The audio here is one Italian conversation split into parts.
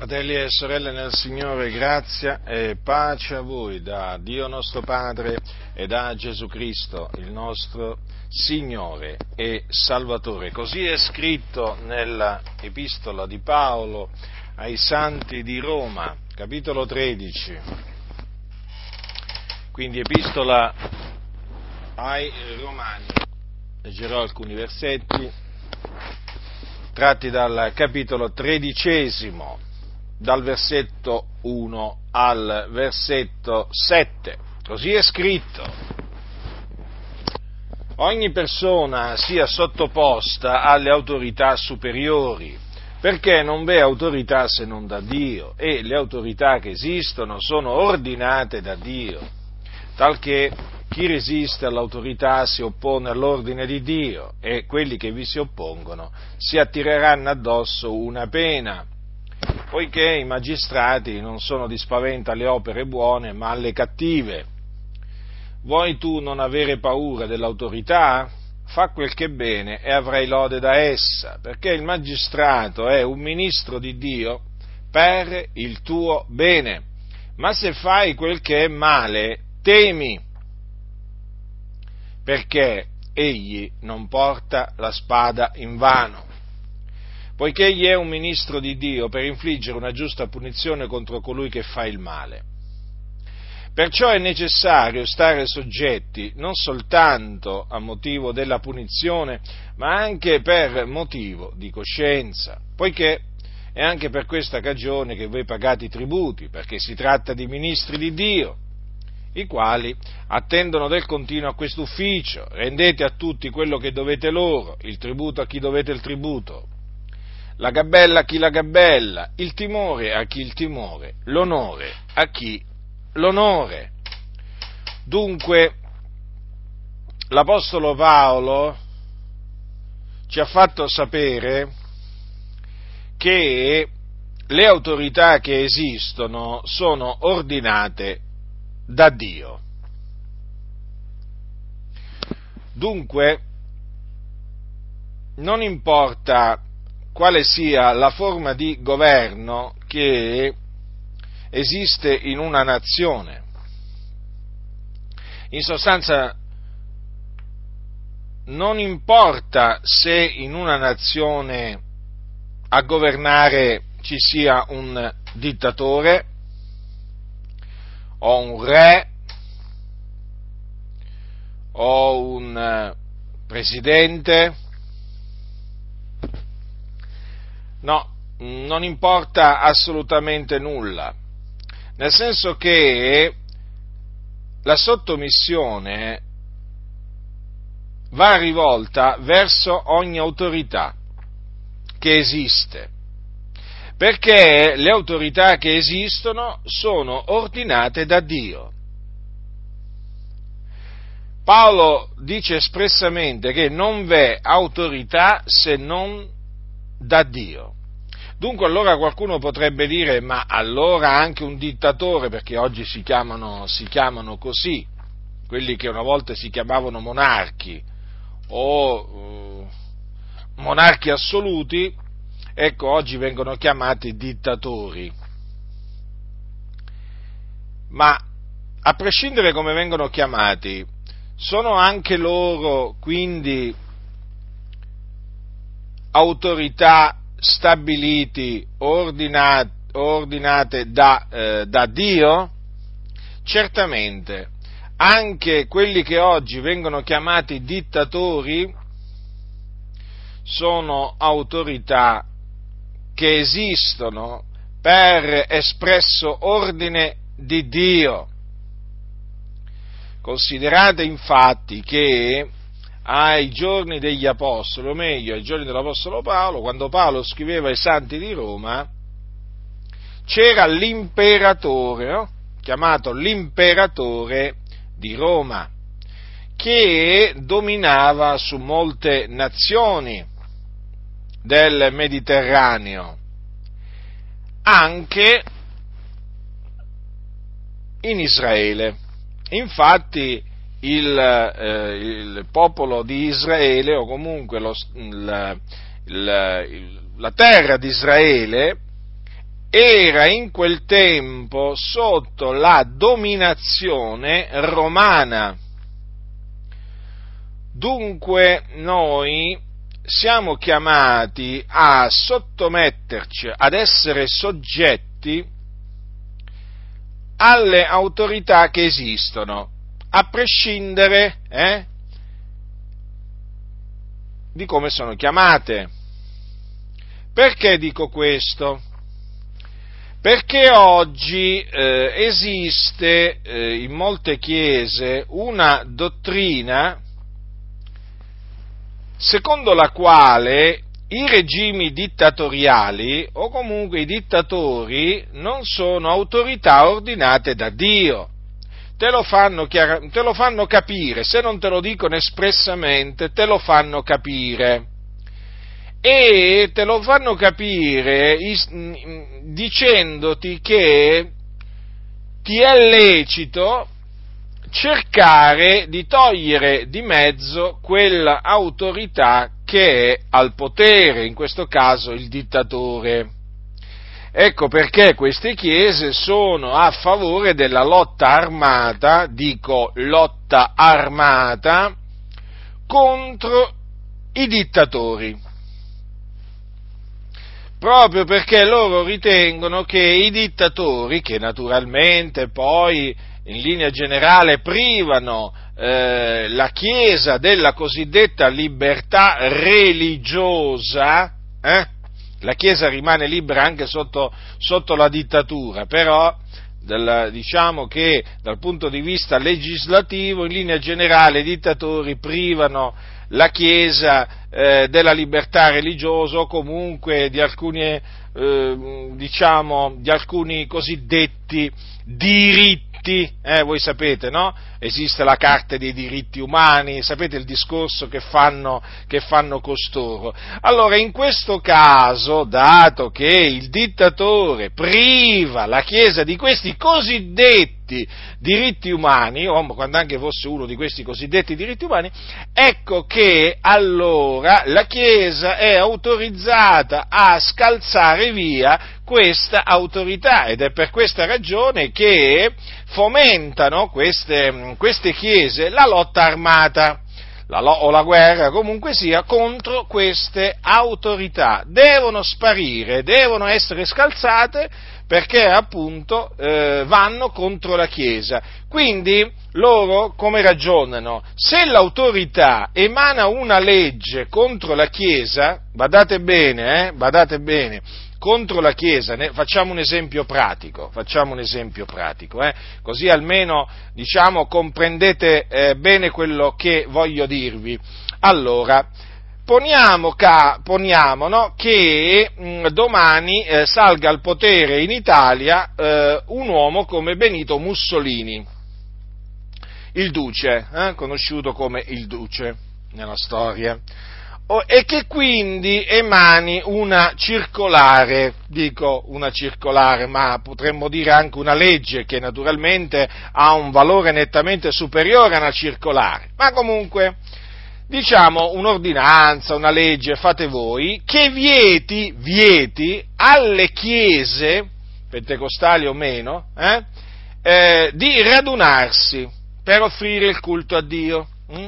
Fratelli e sorelle nel Signore, grazia e pace a voi da Dio nostro Padre e da Gesù Cristo, il nostro Signore e Salvatore. Così è scritto nella epistola di Paolo ai Santi di Roma, capitolo 13. Quindi epistola ai Romani. Leggerò alcuni versetti tratti dal capitolo tredicesimo dal versetto 1 al versetto 7. Così è scritto. Ogni persona sia sottoposta alle autorità superiori, perché non v'è autorità se non da Dio e le autorità che esistono sono ordinate da Dio, talché chi resiste all'autorità si oppone all'ordine di Dio e quelli che vi si oppongono si attireranno addosso una pena poiché i magistrati non sono di spavento alle opere buone, ma alle cattive. Vuoi tu non avere paura dell'autorità? Fa quel che è bene e avrai lode da essa, perché il magistrato è un ministro di Dio per il tuo bene. Ma se fai quel che è male, temi, perché egli non porta la spada in vano poiché egli è un ministro di Dio per infliggere una giusta punizione contro colui che fa il male. Perciò è necessario stare soggetti non soltanto a motivo della punizione, ma anche per motivo di coscienza, poiché è anche per questa cagione che voi pagate i tributi, perché si tratta di ministri di Dio, i quali attendono del continuo a questo ufficio, rendete a tutti quello che dovete loro, il tributo a chi dovete il tributo, la gabella a chi la gabella, il timore a chi il timore, l'onore a chi l'onore. Dunque, l'Apostolo Paolo ci ha fatto sapere che le autorità che esistono sono ordinate da Dio. Dunque, non importa quale sia la forma di governo che esiste in una nazione. In sostanza, non importa se in una nazione a governare ci sia un dittatore o un re o un presidente No, non importa assolutamente nulla, nel senso che la sottomissione va rivolta verso ogni autorità che esiste, perché le autorità che esistono sono ordinate da Dio. Paolo dice espressamente che non v'è autorità se non da Dio. Dunque allora qualcuno potrebbe dire, ma allora anche un dittatore, perché oggi si chiamano, si chiamano così, quelli che una volta si chiamavano monarchi o uh, monarchi assoluti, ecco oggi vengono chiamati dittatori. Ma a prescindere come vengono chiamati, sono anche loro quindi autorità stabiliti, ordinate, ordinate da, eh, da Dio? Certamente, anche quelli che oggi vengono chiamati dittatori sono autorità che esistono per espresso ordine di Dio. Considerate infatti che ai giorni degli Apostoli, o meglio ai giorni dell'Apostolo Paolo, quando Paolo scriveva ai santi di Roma, c'era l'imperatore, no? chiamato l'imperatore di Roma, che dominava su molte nazioni del Mediterraneo, anche in Israele. Infatti il, eh, il, popolo di Israele o comunque lo, il, il, la terra di Israele era in quel tempo sotto la dominazione romana. Dunque noi siamo chiamati a sottometterci, ad essere soggetti alle autorità che esistono, a prescindere eh, di come sono chiamate. Perché dico questo? Perché oggi eh, esiste eh, in molte chiese una dottrina secondo la quale i regimi dittatoriali o comunque i dittatori non sono autorità ordinate da Dio. Te lo, fanno, te lo fanno capire, se non te lo dicono espressamente, te lo fanno capire e te lo fanno capire dicendoti che ti è lecito cercare di togliere di mezzo quell'autorità che è al potere, in questo caso il dittatore. Ecco perché queste chiese sono a favore della lotta armata, dico lotta armata, contro i dittatori proprio perché loro ritengono che i dittatori, che naturalmente poi in linea generale privano eh, la Chiesa della cosiddetta libertà religiosa, eh? La Chiesa rimane libera anche sotto, sotto la dittatura, però del, diciamo che dal punto di vista legislativo in linea generale i dittatori privano la Chiesa eh, della libertà religiosa o comunque di alcuni, eh, diciamo, di alcuni cosiddetti diritti diritti, eh, voi sapete, no? Esiste la Carta dei diritti umani, sapete il discorso che fanno, che fanno costoro. Allora, in questo caso, dato che il dittatore priva la Chiesa di questi cosiddetti diritti umani, o quando anche fosse uno di questi cosiddetti diritti umani, ecco che allora la Chiesa è autorizzata a scalzare via questa autorità ed è per questa ragione che fomentano queste, queste chiese la lotta armata la, o la guerra comunque sia contro queste autorità. Devono sparire, devono essere scalzate perché appunto eh, vanno contro la Chiesa. Quindi loro come ragionano? Se l'autorità emana una legge contro la Chiesa, badate bene, eh, badate bene, contro la Chiesa, ne, facciamo un esempio pratico, un esempio pratico, eh? così almeno diciamo, comprendete eh, bene quello che voglio dirvi. Allora, poniamo, ca, poniamo no, che mh, mm, domani eh, salga al potere in Italia eh, un uomo come Benito Mussolini, il Duce, eh, conosciuto come il Duce nella storia e che quindi emani una circolare, dico una circolare, ma potremmo dire anche una legge che naturalmente ha un valore nettamente superiore a una circolare, ma comunque diciamo un'ordinanza, una legge, fate voi, che vieti, vieti alle chiese, pentecostali o meno, eh, eh, di radunarsi per offrire il culto a Dio. Hm?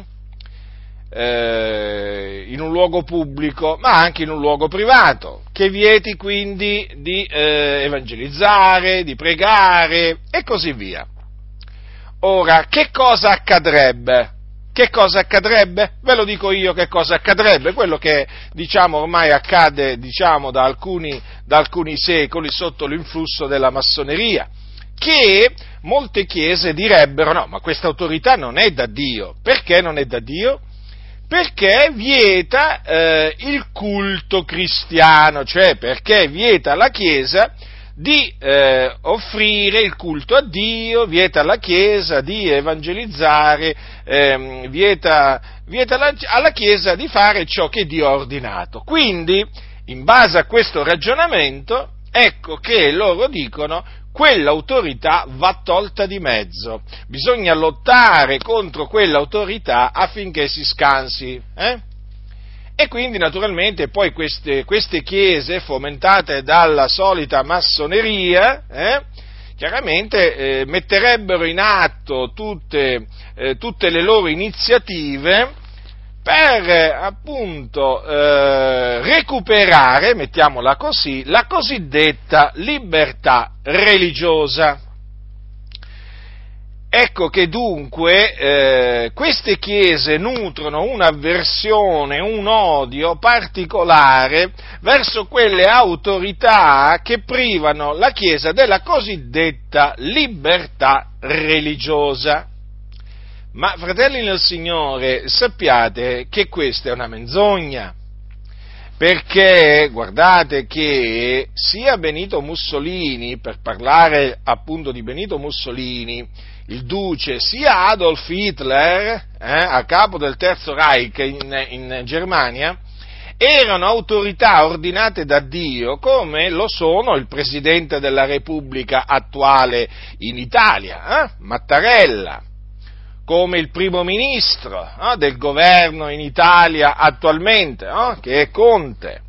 Eh, in un luogo pubblico, ma anche in un luogo privato, che vieti quindi di eh, evangelizzare, di pregare e così via. Ora, che cosa accadrebbe? Che cosa accadrebbe? Ve lo dico io che cosa accadrebbe, quello che diciamo ormai accade diciamo, da, alcuni, da alcuni secoli sotto l'influsso della massoneria, che molte chiese direbbero no, ma questa autorità non è da Dio. Perché non è da Dio? Perché vieta eh, il culto cristiano, cioè perché vieta alla Chiesa di eh, offrire il culto a Dio, vieta alla Chiesa di evangelizzare, eh, vieta, vieta alla, alla Chiesa di fare ciò che Dio ha ordinato. Quindi, in base a questo ragionamento, ecco che loro dicono quell'autorità va tolta di mezzo. Bisogna lottare contro quell'autorità affinché si scansi. Eh? E quindi naturalmente poi queste, queste chiese fomentate dalla solita massoneria, eh, chiaramente eh, metterebbero in atto tutte, eh, tutte, le loro iniziative per appunto eh, recuperare, mettiamola così, la cosiddetta libertà religiosa. Ecco che dunque eh, queste chiese nutrono un'avversione, un odio particolare verso quelle autorità che privano la Chiesa della cosiddetta libertà religiosa. Ma fratelli nel Signore, sappiate che questa è una menzogna. Perché guardate che sia Benito Mussolini, per parlare appunto di Benito Mussolini, il duce, sia Adolf Hitler, eh, a capo del Terzo Reich in, in Germania, erano autorità ordinate da Dio come lo sono il Presidente della Repubblica attuale in Italia, eh, Mattarella, come il Primo Ministro eh, del governo in Italia attualmente, eh, che è Conte.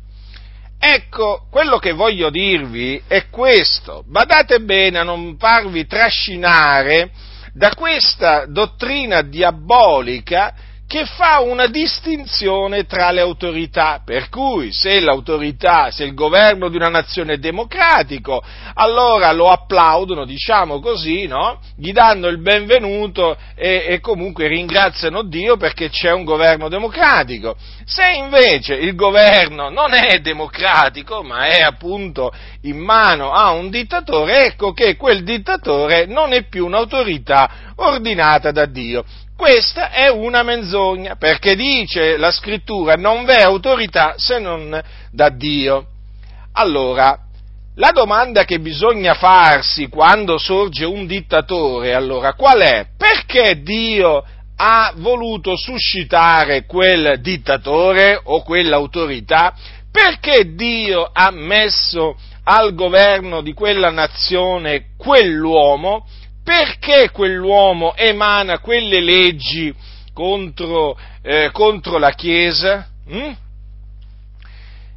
Ecco, quello che voglio dirvi è questo, badate bene a non farvi trascinare da questa dottrina diabolica che fa una distinzione tra le autorità, per cui se l'autorità, se il governo di una nazione è democratico, allora lo applaudono, diciamo così, no? gli danno il benvenuto e, e comunque ringraziano Dio perché c'è un governo democratico. Se invece il governo non è democratico, ma è appunto in mano a un dittatore, ecco che quel dittatore non è più un'autorità ordinata da Dio. Questa è una menzogna, perché dice la scrittura non v'è autorità se non da Dio. Allora, la domanda che bisogna farsi quando sorge un dittatore, allora, qual è? Perché Dio ha voluto suscitare quel dittatore o quell'autorità? Perché Dio ha messo al governo di quella nazione quell'uomo? Perché quell'uomo emana quelle leggi contro, eh, contro la Chiesa? Mm?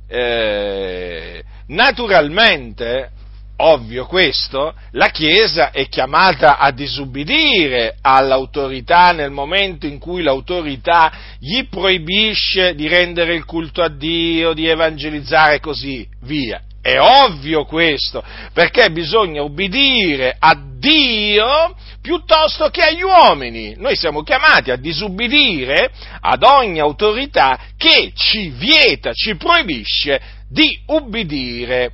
Eh, naturalmente, ovvio questo, la Chiesa è chiamata a disubbidire all'autorità nel momento in cui l'autorità gli proibisce di rendere il culto a Dio, di evangelizzare e così via. È ovvio questo, perché bisogna ubbidire a Dio piuttosto che agli uomini. Noi siamo chiamati a disubbidire ad ogni autorità che ci vieta, ci proibisce di ubbidire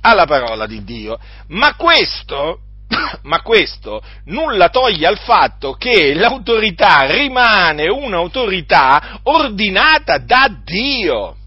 alla parola di Dio. Ma questo, ma questo nulla toglie al fatto che l'autorità rimane un'autorità ordinata da Dio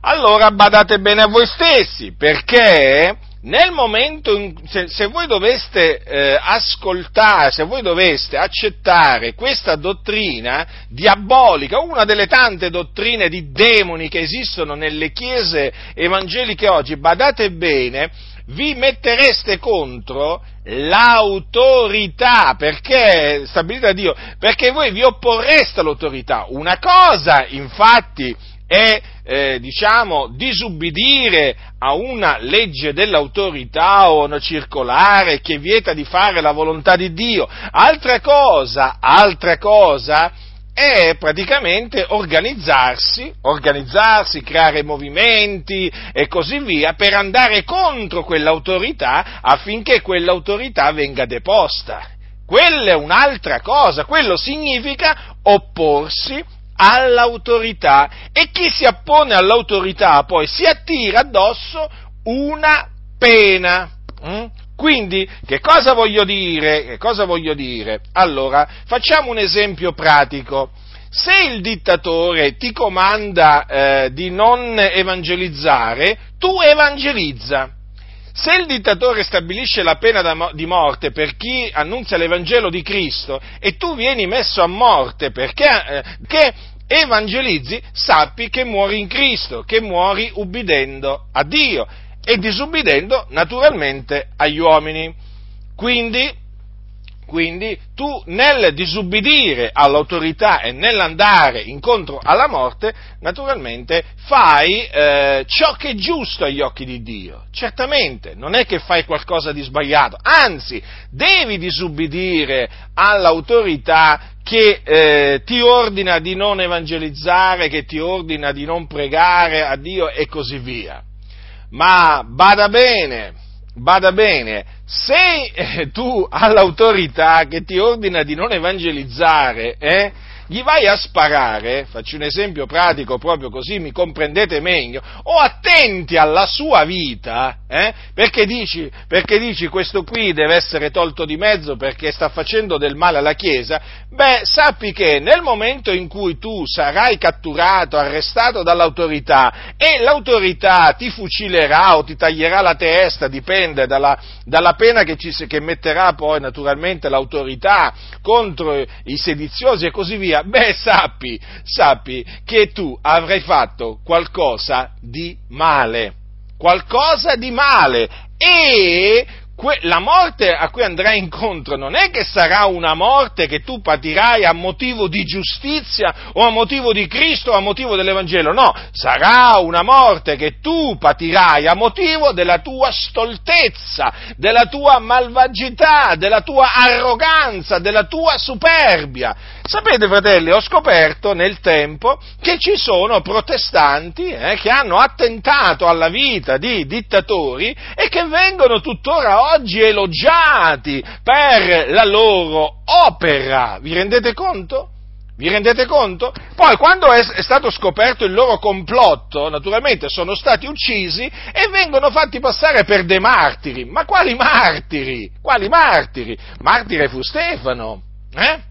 allora badate bene a voi stessi, perché nel momento in, se, se voi doveste eh, ascoltare, se voi doveste accettare questa dottrina diabolica, una delle tante dottrine di demoni che esistono nelle chiese evangeliche oggi, badate bene, vi mettereste contro l'autorità, perché? Stabilita da Dio, perché voi vi opporreste all'autorità. Una cosa, infatti, è eh, diciamo, disubbidire a una legge dell'autorità o una circolare che vieta di fare la volontà di Dio. Altra cosa, altra cosa è praticamente organizzarsi, organizzarsi, creare movimenti e così via per andare contro quell'autorità affinché quell'autorità venga deposta. Quella è un'altra cosa, quello significa opporsi all'autorità e chi si appone all'autorità poi si attira addosso una pena. Mm? Quindi, che cosa voglio dire? Che cosa voglio dire? Allora, facciamo un esempio pratico. Se il dittatore ti comanda eh, di non evangelizzare, tu evangelizza. Se il dittatore stabilisce la pena di morte per chi annunzia l'Evangelo di Cristo e tu vieni messo a morte perché eh, evangelizzi, sappi che muori in Cristo, che muori ubbidendo a Dio e disubbidendo naturalmente agli uomini. Quindi quindi tu nel disubbidire all'autorità e nell'andare incontro alla morte, naturalmente fai eh, ciò che è giusto agli occhi di Dio. Certamente, non è che fai qualcosa di sbagliato, anzi, devi disubbidire all'autorità che eh, ti ordina di non evangelizzare, che ti ordina di non pregare a Dio e così via. Ma bada bene, bada bene, se eh, tu all'autorità che ti ordina di non evangelizzare, eh, gli vai a sparare, faccio un esempio pratico proprio così mi comprendete meglio, o attenti alla sua vita, eh, perché, dici, perché dici questo qui deve essere tolto di mezzo perché sta facendo del male alla Chiesa, beh sappi che nel momento in cui tu sarai catturato, arrestato dall'autorità e l'autorità ti fucilerà o ti taglierà la testa, dipende dalla, dalla pena che, ci, che metterà poi naturalmente l'autorità contro i sediziosi e così via, beh sappi, sappi che tu avrai fatto qualcosa di male, qualcosa di male. E que- la morte a cui andrai incontro non è che sarà una morte che tu patirai a motivo di giustizia o a motivo di Cristo o a motivo dell'Evangelo, no, sarà una morte che tu patirai a motivo della tua stoltezza, della tua malvagità, della tua arroganza, della tua superbia. Sapete, fratelli, ho scoperto nel tempo che ci sono protestanti eh, che hanno attentato alla vita di dittatori e che vengono tuttora oggi elogiati per la loro opera. Vi rendete conto? Vi rendete conto? Poi quando è, stato scoperto il loro complotto, naturalmente sono stati uccisi e vengono fatti passare per dei martiri. Ma quali martiri? Quali martiri? Martire fu Stefano, eh?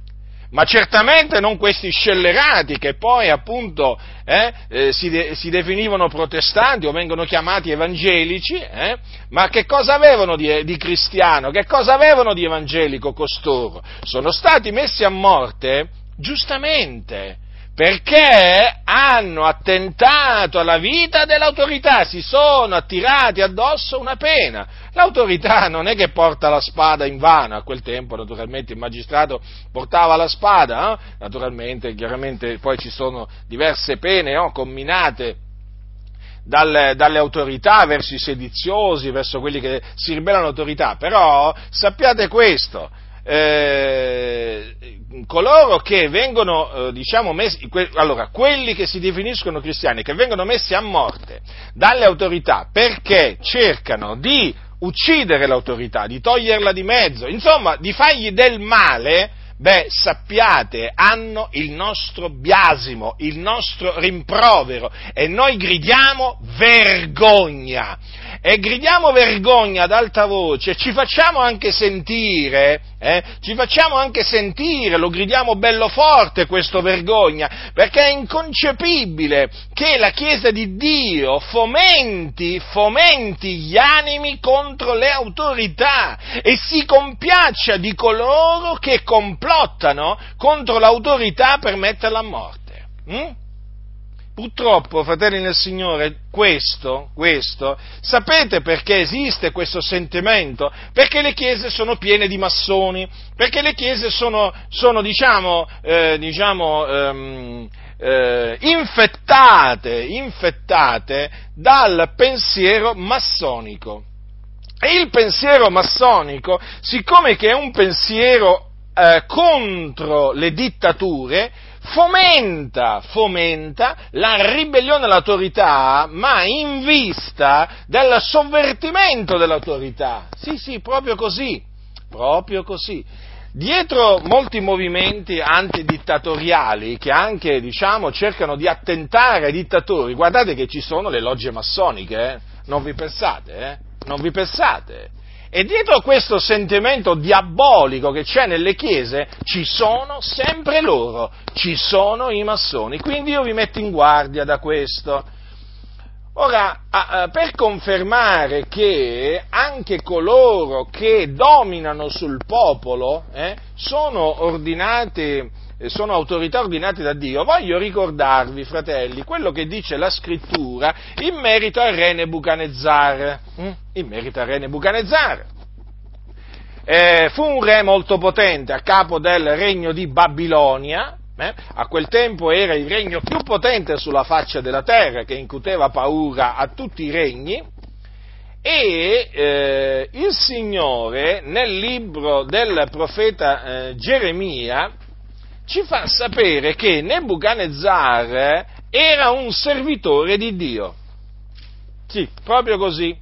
Ma certamente non questi scellerati che poi appunto eh, eh, si, de- si, definivano protestanti o vengono chiamati evangelici, eh? ma che cosa avevano di, di, cristiano, che cosa avevano di evangelico costoro? Sono stati messi a morte giustamente perché hanno attentato alla vita dell'autorità, si sono attirati addosso una pena. L'autorità non è che porta la spada in vano, a quel tempo naturalmente il magistrato portava la spada, eh? naturalmente, chiaramente poi ci sono diverse pene no? comminate dalle, dalle, autorità verso i sediziosi, verso quelli che si ribellano all'autorità, però sappiate questo, eh, coloro che vengono, eh, diciamo, messi, que, allora, quelli che si definiscono cristiani, che vengono messi a morte dalle autorità perché cercano di uccidere l'autorità, di toglierla di mezzo, insomma, di fargli del male, beh, sappiate, hanno il nostro biasimo, il nostro rimprovero e noi gridiamo vergogna e gridiamo vergogna ad alta voce, ci facciamo anche sentire, eh, ci facciamo anche sentire, lo gridiamo bello forte questo vergogna, perché è inconcepibile che la Chiesa di Dio fomenti, fomenti gli animi contro le autorità e si compiaccia di coloro che complottano contro l'autorità per metterla a morte. Hm? Purtroppo, fratelli nel Signore, questo, questo, sapete perché esiste questo sentimento? Perché le chiese sono piene di massoni, perché le chiese sono, sono diciamo, eh, diciamo ehm, eh, infettate, infettate dal pensiero massonico. E il pensiero massonico, siccome che è un pensiero eh, contro le dittature, fomenta, fomenta la ribellione all'autorità, ma in vista del sovvertimento dell'autorità. Sì, sì, proprio così, proprio così. Dietro molti movimenti antidittatoriali che anche, diciamo, cercano di attentare ai dittatori, guardate che ci sono le logge massoniche, eh? non vi pensate, eh? Non vi pensate. E dietro questo sentimento diabolico che c'è nelle chiese ci sono sempre loro, ci sono i massoni. Quindi io vi metto in guardia da questo. Ora, per confermare che anche coloro che dominano sul popolo eh, sono ordinati, sono autorità ordinate da Dio, voglio ricordarvi, fratelli, quello che dice la scrittura in merito al re Nebuchadnezzar. Hm? In merito al re Nebuchadnezzar. eh, fu un re molto potente a capo del regno di Babilonia, eh? a quel tempo era il regno più potente sulla faccia della terra, che incuteva paura a tutti i regni, e eh, il Signore nel libro del profeta eh, Geremia ci fa sapere che Nebuchadnezzar era un servitore di Dio. Sì, proprio così.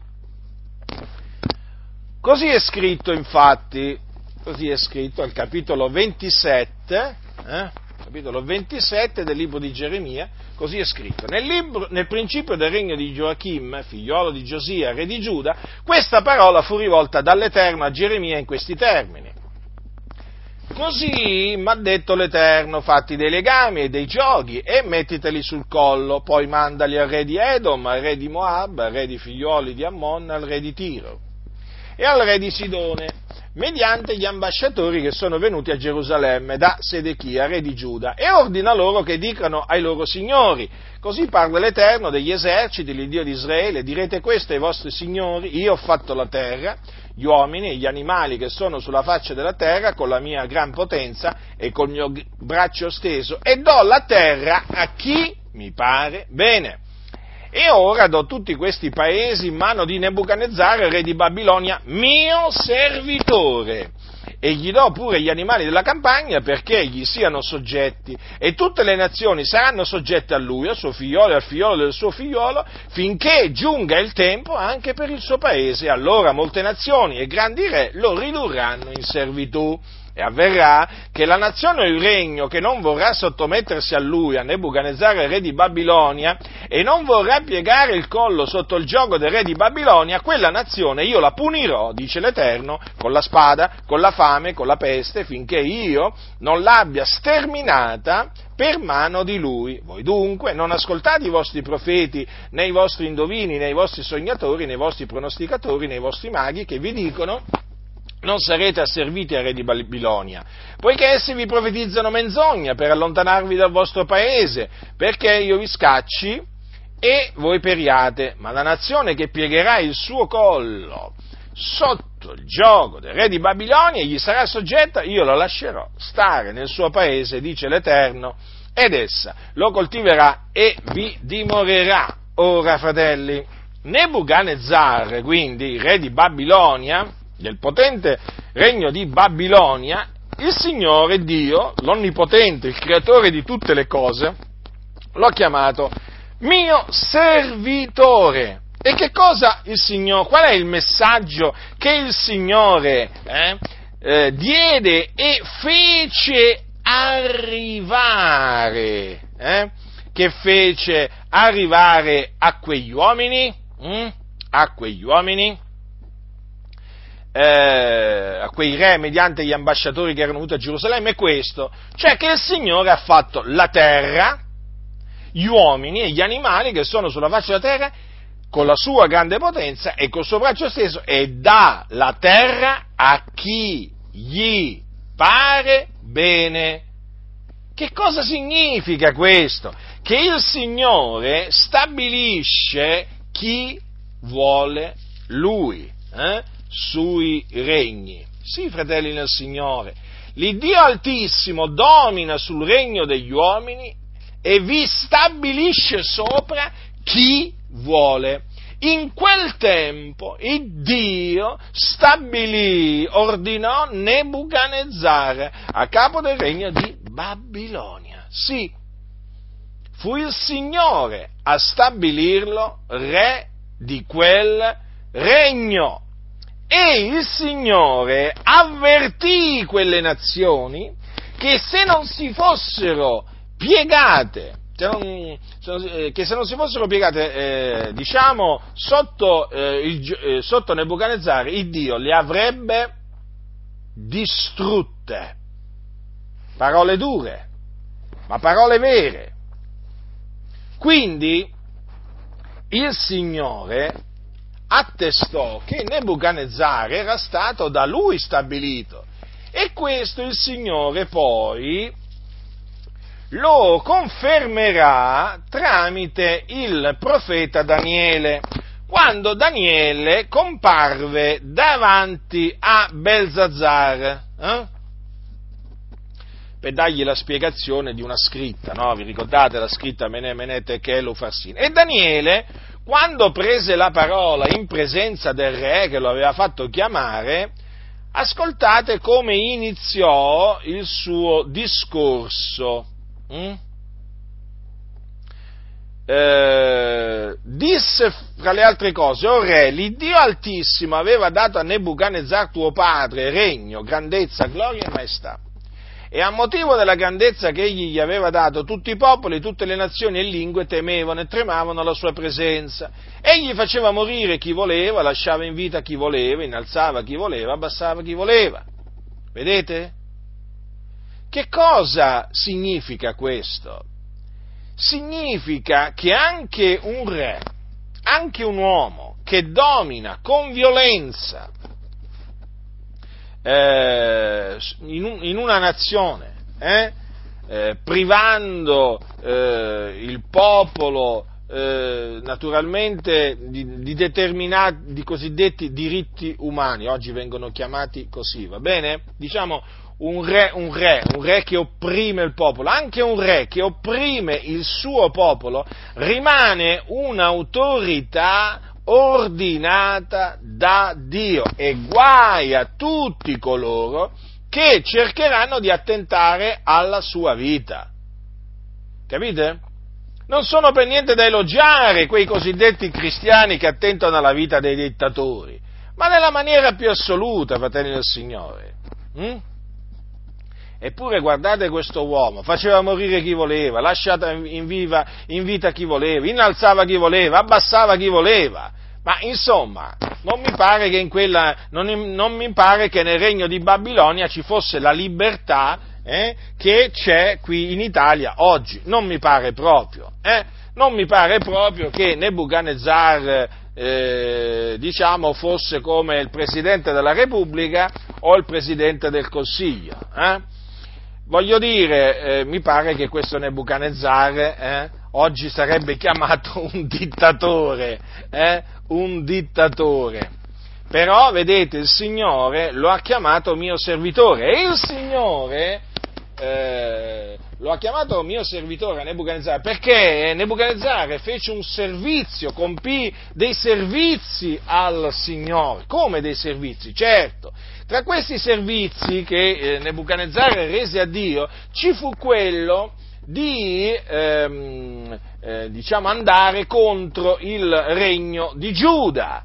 Così è scritto infatti, così è scritto al capitolo 27, eh, capitolo 27 del libro di Geremia, così è scritto. Nel, libro, nel principio del regno di Gioachim, figliolo di Giosia, re di Giuda, questa parola fu rivolta dall'Eterno a Geremia in questi termini. Così mi ha detto l'Eterno, fatti dei legami e dei giochi e mettiteli sul collo, poi mandali al re di Edom, al re di Moab, al re di figlioli di Ammon, al re di Tiro e al re di Sidone, mediante gli ambasciatori che sono venuti a Gerusalemme da Sedechia, re di Giuda, e ordina loro che dicano ai loro signori, così parla l'Eterno degli eserciti, l'Iddio di Israele, direte questo ai vostri signori, io ho fatto la terra, gli uomini e gli animali che sono sulla faccia della terra con la mia gran potenza e col mio braccio steso e do la terra a chi mi pare bene. E ora do tutti questi paesi in mano di Nebuchadnezzar, re di Babilonia, mio servitore. E gli do pure gli animali della campagna perché gli siano soggetti. E tutte le nazioni saranno soggette a lui, al suo figliolo e al figliolo del suo figliolo, finché giunga il tempo anche per il suo paese. Allora molte nazioni e grandi re lo ridurranno in servitù. E avverrà che la nazione o il regno che non vorrà sottomettersi a lui, a Nebuchadnezzar, re di Babilonia, e non vorrà piegare il collo sotto il gioco del re di Babilonia, quella nazione io la punirò, dice l'Eterno, con la spada, con la fame, con la peste, finché io non l'abbia sterminata per mano di lui. Voi dunque non ascoltate i vostri profeti, né i vostri indovini, né i vostri sognatori, né i vostri pronosticatori, né i vostri maghi che vi dicono non sarete asserviti al re di Babilonia, poiché essi vi profetizzano menzogna per allontanarvi dal vostro paese, perché io vi scacci e voi periate, ma la nazione che piegherà il suo collo sotto il gioco del re di Babilonia e gli sarà soggetta, io la lascerò stare nel suo paese, dice l'Eterno, ed essa lo coltiverà e vi dimorerà. Ora, fratelli, Nebuchadnezzar, quindi, re di Babilonia, del potente regno di Babilonia, il Signore Dio, l'Onnipotente, il Creatore di tutte le cose, l'ho chiamato mio servitore. E che cosa il Signore, qual è il messaggio che il Signore eh, eh, diede e fece arrivare, eh, che fece arrivare a quegli uomini, hm? a quegli uomini, eh, a quei re mediante gli ambasciatori che erano venuti a Gerusalemme è questo, cioè che il Signore ha fatto la terra, gli uomini e gli animali che sono sulla faccia della terra con la sua grande potenza e col suo braccio stesso e dà la terra a chi gli pare bene. Che cosa significa questo? Che il Signore stabilisce chi vuole Lui. Eh? Sui regni. Sì, fratelli nel Signore, l'Iddio Altissimo domina sul regno degli uomini e vi stabilisce sopra chi vuole. In quel tempo il Dio stabilì, ordinò Nebuchadnezzar a capo del regno di Babilonia. Sì, fu il Signore a stabilirlo re di quel regno. E il Signore avvertì quelle nazioni che se non si fossero piegate, se non, eh, che se non si fossero piegate, eh, diciamo, sotto, eh, il, eh, sotto Nebuchadnezzar, il Dio le avrebbe distrutte. Parole dure, ma parole vere. Quindi il Signore attestò che Nebuchadnezzar era stato da lui stabilito e questo il Signore poi lo confermerà tramite il profeta Daniele. quando Daniele comparve davanti a Belzazzar. Eh? per dargli la spiegazione di una scritta, no? Vi ricordate la scritta Mene Menete Chelo Farsine? E Daniele, quando prese la parola in presenza del re che lo aveva fatto chiamare, ascoltate come iniziò il suo discorso. Mm? Eh, disse fra le altre cose, o re, l'Iddio Altissimo aveva dato a Nebuchadnezzar tuo padre regno, grandezza, gloria e maestà e a motivo della grandezza che egli gli aveva dato, tutti i popoli, tutte le nazioni e lingue temevano e tremavano alla sua presenza. Egli faceva morire chi voleva, lasciava in vita chi voleva, innalzava chi voleva, abbassava chi voleva. Vedete? Che cosa significa questo? Significa che anche un re, anche un uomo che domina con violenza eh, in, in, una nazione, eh, eh, privando eh, il popolo eh, naturalmente di, di, determinati, di cosiddetti diritti umani, oggi vengono chiamati così, va bene? Diciamo un re, un re, un re che opprime il popolo, anche un re che opprime il suo popolo, rimane un'autorità ordinata da Dio e guai a tutti coloro che cercheranno di attentare alla sua vita. Capite? Non sono per niente da elogiare quei cosiddetti cristiani che attentano alla vita dei dittatori, ma nella maniera più assoluta, fratelli del Signore. Hm? Eppure guardate questo uomo, faceva morire chi voleva, lasciava in, viva, in vita chi voleva, innalzava chi voleva, abbassava chi voleva. Ma insomma, non mi pare che, quella, non, non mi pare che nel regno di Babilonia ci fosse la libertà eh, che c'è qui in Italia oggi. Non mi pare proprio. Eh? Non mi pare proprio che Nebuchadnezzar eh, diciamo, fosse come il Presidente della Repubblica o il Presidente del Consiglio. Eh? Voglio dire, eh, mi pare che questo Nebuchadnezzar eh, oggi sarebbe chiamato un dittatore, eh? un dittatore. Però, vedete, il Signore lo ha chiamato mio servitore e il Signore eh, lo ha chiamato mio servitore Nebuchadnezzar perché Nebuchadnezzar fece un servizio, compì dei servizi al Signore. Come dei servizi? Certo, tra questi servizi che eh, Nebuchadnezzar rese a Dio ci fu quello di ehm, eh, diciamo andare contro il regno di Giuda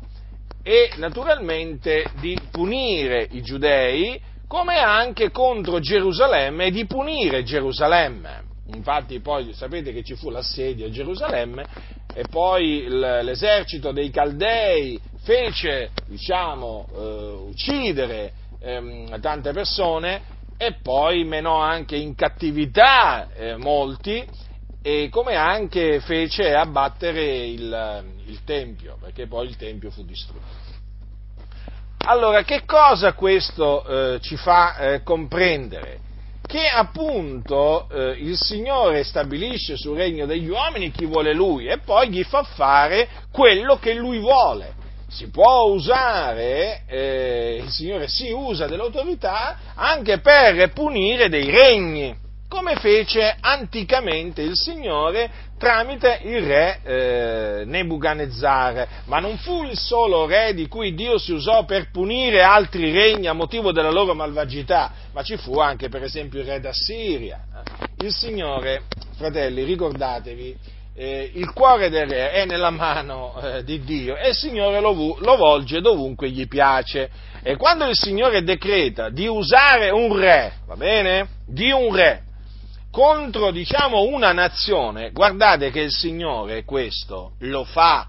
e naturalmente di punire i giudei come anche contro Gerusalemme e di punire Gerusalemme. Infatti poi sapete che ci fu l'assedio a Gerusalemme e poi l'esercito dei Caldei fece diciamo, eh, uccidere ehm, tante persone e poi menò anche in cattività eh, molti e come anche fece abbattere il, il, Tempio, perché poi il Tempio fu distrutto. Allora, che cosa questo eh, ci fa eh, comprendere? Che appunto eh, il Signore stabilisce sul regno degli uomini chi vuole Lui e poi gli fa fare quello che Lui vuole si può usare, eh, il Signore si usa dell'autorità anche per punire dei regni, come fece anticamente il Signore tramite il re eh, Nebuchadnezzar. Ma non fu il solo re di cui Dio si usò per punire altri regni a motivo della loro malvagità, ma ci fu anche per esempio il re d'Assiria. Il Signore, fratelli, ricordatevi, eh, il cuore del re è nella mano eh, di Dio e il Signore lo, lo, volge dovunque gli piace. E quando il Signore decreta di usare un re, va bene? Di un re contro, diciamo, una nazione, guardate che il Signore questo lo fa,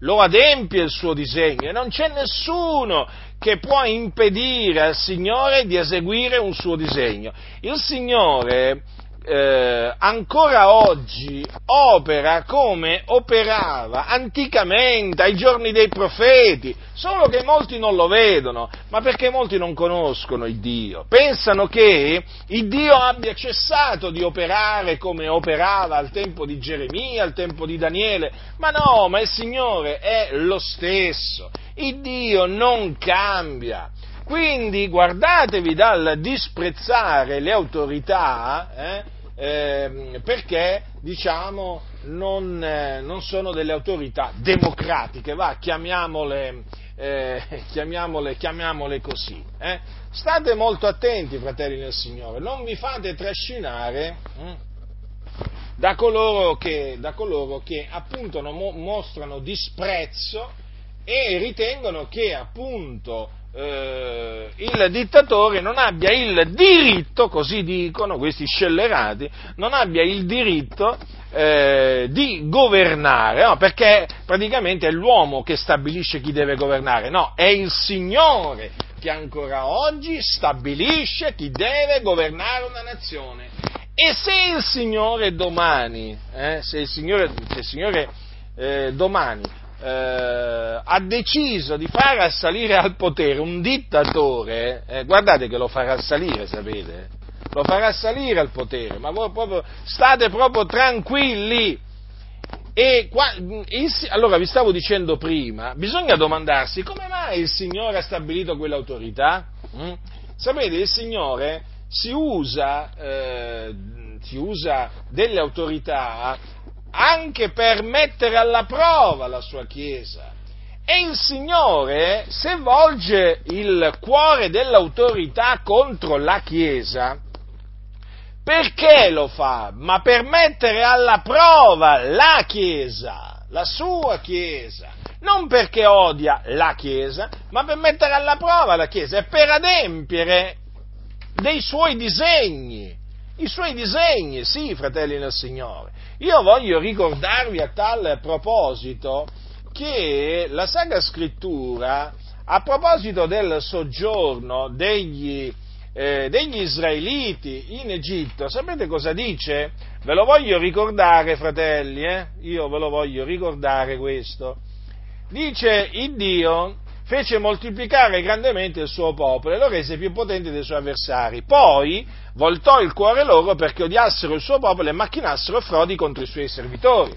lo adempie il suo disegno e non c'è nessuno che può impedire al Signore di eseguire un suo disegno. Il Signore eh, ancora oggi opera come operava anticamente ai giorni dei profeti, solo che molti non lo vedono, ma perché molti non conoscono il Dio, pensano che il Dio abbia cessato di operare come operava al tempo di Geremia, al tempo di Daniele, ma no, ma il Signore è lo stesso, il Dio non cambia. Quindi guardatevi dal disprezzare le autorità eh, eh, perché diciamo non, eh, non, sono delle autorità democratiche, va, chiamiamole, eh, chiamiamole, chiamiamole così. Eh. State molto attenti, fratelli del Signore, non vi fate trascinare hm, da coloro che, da coloro che appunto mostrano disprezzo e ritengono che appunto eh, il dittatore non abbia il diritto, così dicono questi scellerati, non abbia il diritto eh, di governare, no? perché praticamente è l'uomo che stabilisce chi deve governare, no, è il Signore che ancora oggi stabilisce chi deve governare una nazione. E se il Signore domani, eh, se il Signore, se il Signore eh, domani eh, ha deciso di far assalire al potere un dittatore, eh, guardate che lo farà salire, sapete? Lo farà salire al potere, ma voi proprio, state proprio tranquilli. E qua, allora vi stavo dicendo prima, bisogna domandarsi come mai il Signore ha stabilito quell'autorità? Mm? Sapete, il Signore si usa, eh, si usa delle autorità anche per mettere alla prova la sua Chiesa. E il Signore, se volge il cuore dell'autorità contro la Chiesa, perché lo fa? Ma per mettere alla prova la Chiesa, la sua Chiesa. Non perché odia la Chiesa, ma per mettere alla prova la Chiesa e per adempiere dei suoi disegni. I suoi disegni, sì, fratelli del Signore. Io voglio ricordarvi a tal proposito che la Sacra Scrittura, a proposito del soggiorno degli, eh, degli israeliti in Egitto, sapete cosa dice? Ve lo voglio ricordare, fratelli, eh? io ve lo voglio ricordare questo. Dice il Dio fece moltiplicare grandemente il suo popolo e lo rese più potente dei suoi avversari. Poi voltò il cuore loro perché odiassero il suo popolo e macchinassero frodi contro i suoi servitori.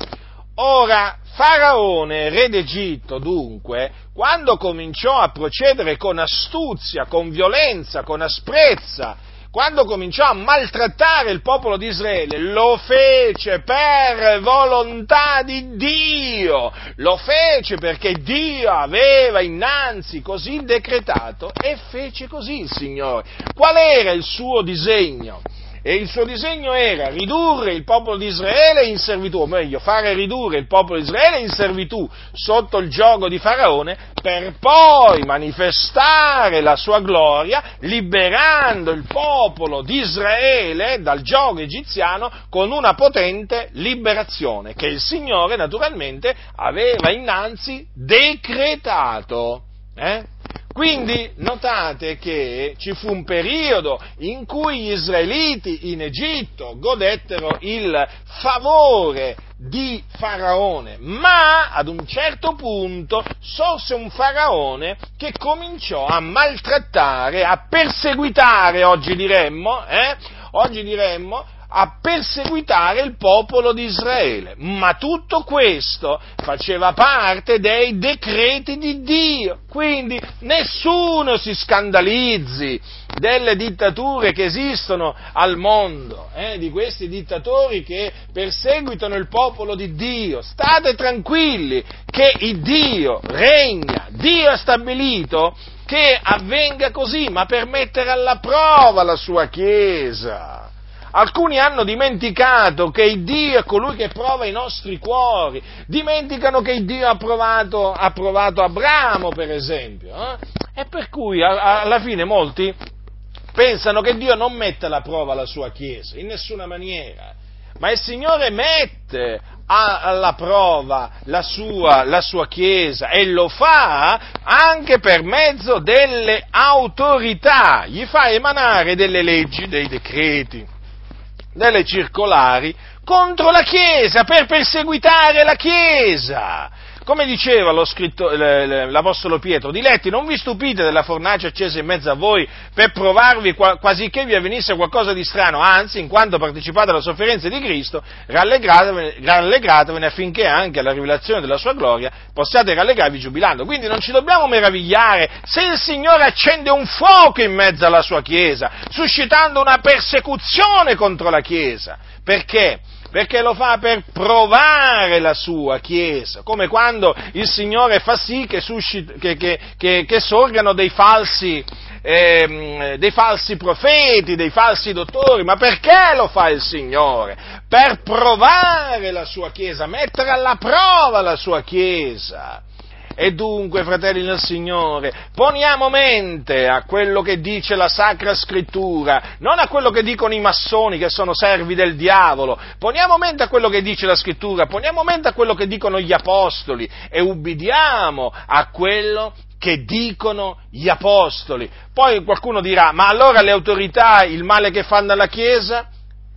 Ora, Faraone, re d'Egitto, dunque, quando cominciò a procedere con astuzia, con violenza, con asprezza quando cominciò a maltrattare il popolo di Israele, lo fece per volontà di Dio, lo fece perché Dio aveva innanzi così decretato e fece così il Signore. Qual era il suo disegno? E il suo disegno era ridurre il popolo di Israele in servitù, o meglio, fare ridurre il popolo di Israele in servitù sotto il gioco di Faraone, per poi manifestare la sua gloria liberando il popolo di Israele dal gioco egiziano con una potente liberazione che il Signore naturalmente aveva innanzi decretato. Eh? Quindi notate che ci fu un periodo in cui gli israeliti in Egitto godettero il favore di Faraone, ma ad un certo punto sorse un Faraone che cominciò a maltrattare, a perseguitare, oggi diremmo, eh, oggi diremmo a perseguitare il popolo di Israele. Ma tutto questo faceva parte dei decreti di Dio. Quindi nessuno si scandalizzi delle dittature che esistono al mondo, eh, di questi dittatori che perseguitano il popolo di Dio. State tranquilli che il Dio regna, Dio ha stabilito che avvenga così, ma per mettere alla prova la sua Chiesa. Alcuni hanno dimenticato che il Dio è colui che prova i nostri cuori, dimenticano che il Dio ha provato, ha provato Abramo, per esempio, eh? e per cui alla fine molti pensano che Dio non mette alla prova la sua Chiesa, in nessuna maniera, ma il Signore mette alla prova la sua, la sua, Chiesa e lo fa anche per mezzo delle autorità, gli fa emanare delle leggi, dei decreti delle circolari contro la Chiesa, per perseguitare la Chiesa. Come diceva scritto, l'Apostolo Pietro, diletti, non vi stupite della fornace accesa in mezzo a voi per provarvi quasi che vi avvenisse qualcosa di strano, anzi, in quanto partecipate alla sofferenza di Cristo, rallegratevene, rallegratevene affinché anche alla rivelazione della sua gloria possiate rallegrarvi giubilando. Quindi non ci dobbiamo meravigliare se il Signore accende un fuoco in mezzo alla sua Chiesa, suscitando una persecuzione contro la Chiesa. Perché? Perché lo fa per provare la sua Chiesa, come quando il Signore fa sì che, suscita, che, che, che sorgano dei falsi, eh, dei falsi profeti, dei falsi dottori, ma perché lo fa il Signore? Per provare la sua Chiesa, mettere alla prova la sua Chiesa. E dunque, fratelli del Signore, poniamo mente a quello che dice la Sacra Scrittura, non a quello che dicono i massoni che sono servi del diavolo, poniamo mente a quello che dice la Scrittura, poniamo mente a quello che dicono gli Apostoli e ubbidiamo a quello che dicono gli Apostoli. Poi qualcuno dirà, ma allora le autorità, il male che fanno alla Chiesa?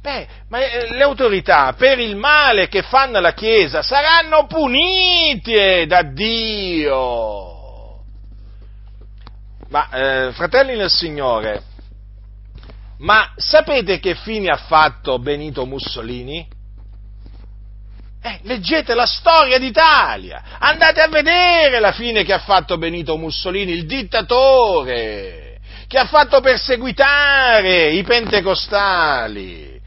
Beh, ma eh, le autorità per il male che fanno alla Chiesa saranno punite da Dio. Ma, eh, fratelli del Signore, ma sapete che fine ha fatto Benito Mussolini? Eh, leggete la storia d'Italia, andate a vedere la fine che ha fatto Benito Mussolini, il dittatore, che ha fatto perseguitare i pentecostali.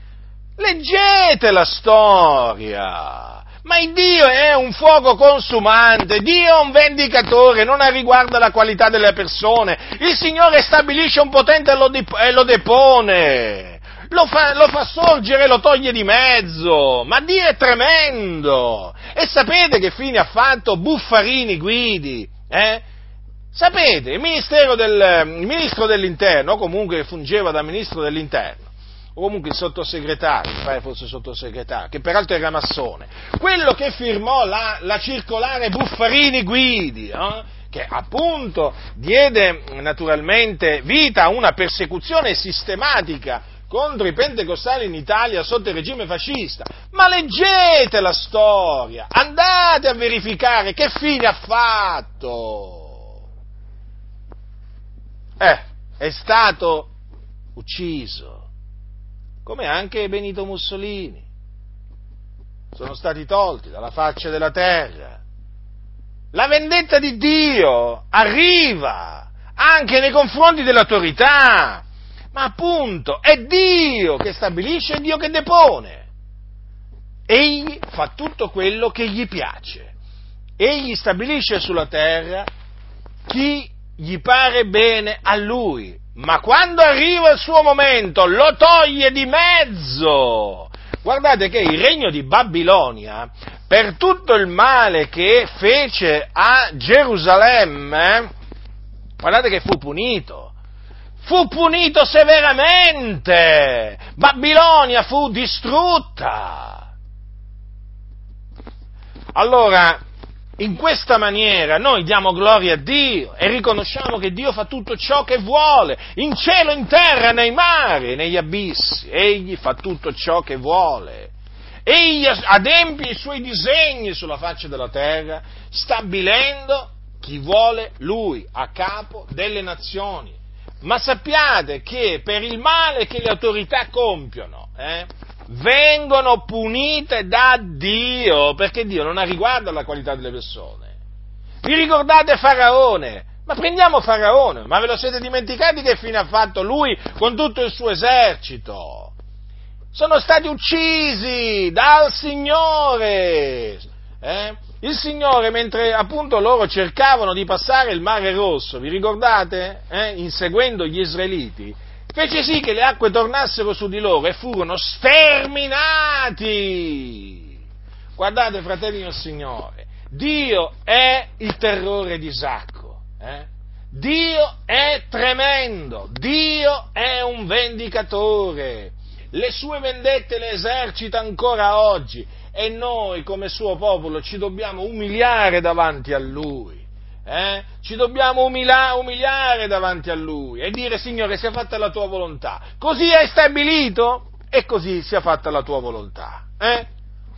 Leggete la storia. Ma il Dio è un fuoco consumante, Dio è un vendicatore, non riguarda la qualità delle persone. Il Signore stabilisce un potente e lo depone. Lo fa, lo fa sorgere e lo toglie di mezzo. Ma Dio è tremendo. E sapete che fine ha fatto Buffarini Guidi? Eh? Sapete, il, del, il ministro dell'interno, comunque fungeva da ministro dell'interno, o comunque il sottosegretario, mi pare fosse sottosegretario, che peraltro era massone, quello che firmò la, la circolare Buffarini Guidi, eh, che appunto diede naturalmente vita a una persecuzione sistematica contro i pentecostali in Italia sotto il regime fascista. Ma leggete la storia, andate a verificare che fine ha fatto. Eh, è stato ucciso come anche Benito Mussolini. Sono stati tolti dalla faccia della terra. La vendetta di Dio arriva anche nei confronti dell'autorità, ma appunto è Dio che stabilisce, è Dio che depone. Egli fa tutto quello che gli piace. Egli stabilisce sulla terra chi gli pare bene a lui ma quando arriva il suo momento lo toglie di mezzo. Guardate che il regno di Babilonia, per tutto il male che fece a Gerusalemme, guardate che fu punito. Fu punito severamente. Babilonia fu distrutta. Allora, in questa maniera noi diamo gloria a Dio e riconosciamo che Dio fa tutto ciò che vuole, in cielo, in terra, nei mari, negli abissi. Egli fa tutto ciò che vuole. Egli adempie i suoi disegni sulla faccia della terra, stabilendo chi vuole lui a capo delle nazioni. Ma sappiate che per il male che le autorità compiono, eh, vengono punite da Dio, perché Dio non ha riguardo alla qualità delle persone. Vi ricordate Faraone? Ma prendiamo Faraone, ma ve lo siete dimenticati che fine ha fatto lui con tutto il suo esercito? Sono stati uccisi dal Signore. Eh? Il Signore, mentre appunto loro cercavano di passare il Mare Rosso, vi ricordate? Eh? Inseguendo gli Israeliti, fece sì che le acque tornassero su di loro e furono sterminati. Guardate, fratelli del Signore, Dio è il terrore di Isacco. Eh? Dio è tremendo, Dio è un vendicatore, le sue vendette le esercita ancora oggi e noi come suo popolo ci dobbiamo umiliare davanti a Lui eh? ci dobbiamo umila- umiliare davanti a Lui e dire Signore sia fatta la tua volontà. Così hai stabilito? e così sia fatta la tua volontà. Eh?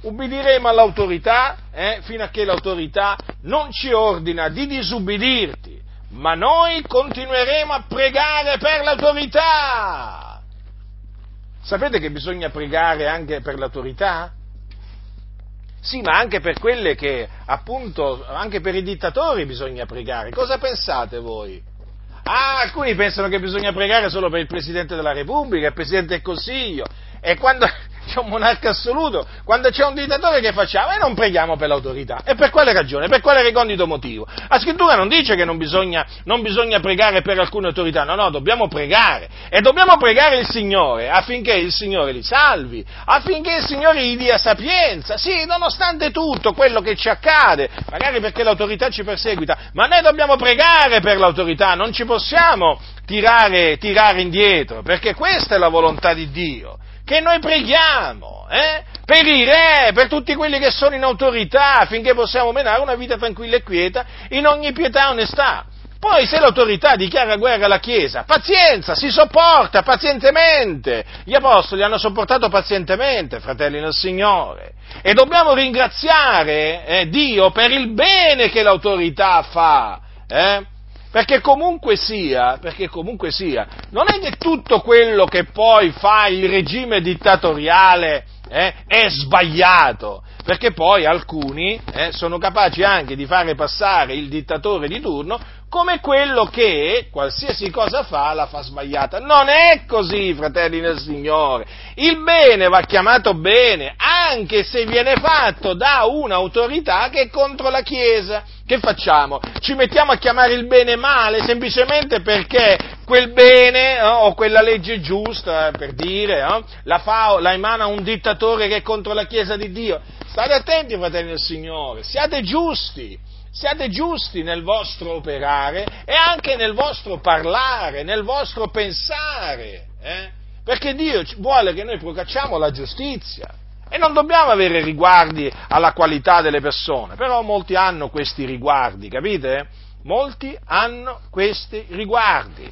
ubbidiremo all'autorità eh, fino a che l'autorità non ci ordina di disubbidirti, ma noi continueremo a pregare per l'autorità. Sapete che bisogna pregare anche per l'autorità? Sì, ma anche per quelle che, appunto, anche per i dittatori bisogna pregare. Cosa pensate voi? Ah, alcuni pensano che bisogna pregare solo per il Presidente della Repubblica, il Presidente del Consiglio, e quando, c'è un monarca assoluto, quando c'è un dittatore che facciamo? E non preghiamo per l'autorità. E per quale ragione? Per quale recondito motivo? La scrittura non dice che non bisogna, non bisogna pregare per alcune autorità, no, no, dobbiamo pregare. E dobbiamo pregare il Signore affinché il Signore li salvi, affinché il Signore gli dia sapienza. Sì, nonostante tutto quello che ci accade, magari perché l'autorità ci perseguita, ma noi dobbiamo pregare per l'autorità, non ci possiamo tirare, tirare indietro, perché questa è la volontà di Dio che noi preghiamo eh? per i re, per tutti quelli che sono in autorità, affinché possiamo menare una vita tranquilla e quieta in ogni pietà e onestà. Poi se l'autorità dichiara guerra alla Chiesa, pazienza, si sopporta pazientemente. Gli apostoli hanno sopportato pazientemente, fratelli nel Signore. E dobbiamo ringraziare eh, Dio per il bene che l'autorità fa. Eh? Perché comunque sia, perché comunque sia, non è che tutto quello che poi fa il regime dittatoriale eh, è sbagliato, perché poi alcuni eh, sono capaci anche di fare passare il dittatore di turno come quello che qualsiasi cosa fa la fa sbagliata. Non è così, fratelli del Signore. Il bene va chiamato bene, anche se viene fatto da un'autorità che è contro la Chiesa. Che facciamo? Ci mettiamo a chiamare il bene male semplicemente perché quel bene eh, o quella legge giusta, eh, per dire, eh, la, fa, la emana un dittatore che è contro la Chiesa di Dio. State attenti, fratelli del Signore, siate giusti siate giusti nel vostro operare e anche nel vostro parlare, nel vostro pensare, eh? perché Dio vuole che noi procacciamo la giustizia e non dobbiamo avere riguardi alla qualità delle persone, però molti hanno questi riguardi, capite? Molti hanno questi riguardi.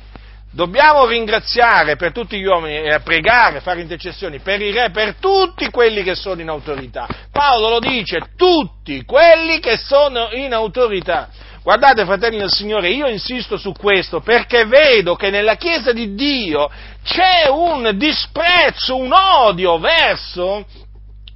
Dobbiamo ringraziare per tutti gli uomini e pregare, fare intercessioni per i re, per tutti quelli che sono in autorità. Paolo lo dice, tutti quelli che sono in autorità. Guardate, fratelli del Signore, io insisto su questo perché vedo che nella Chiesa di Dio c'è un disprezzo, un odio verso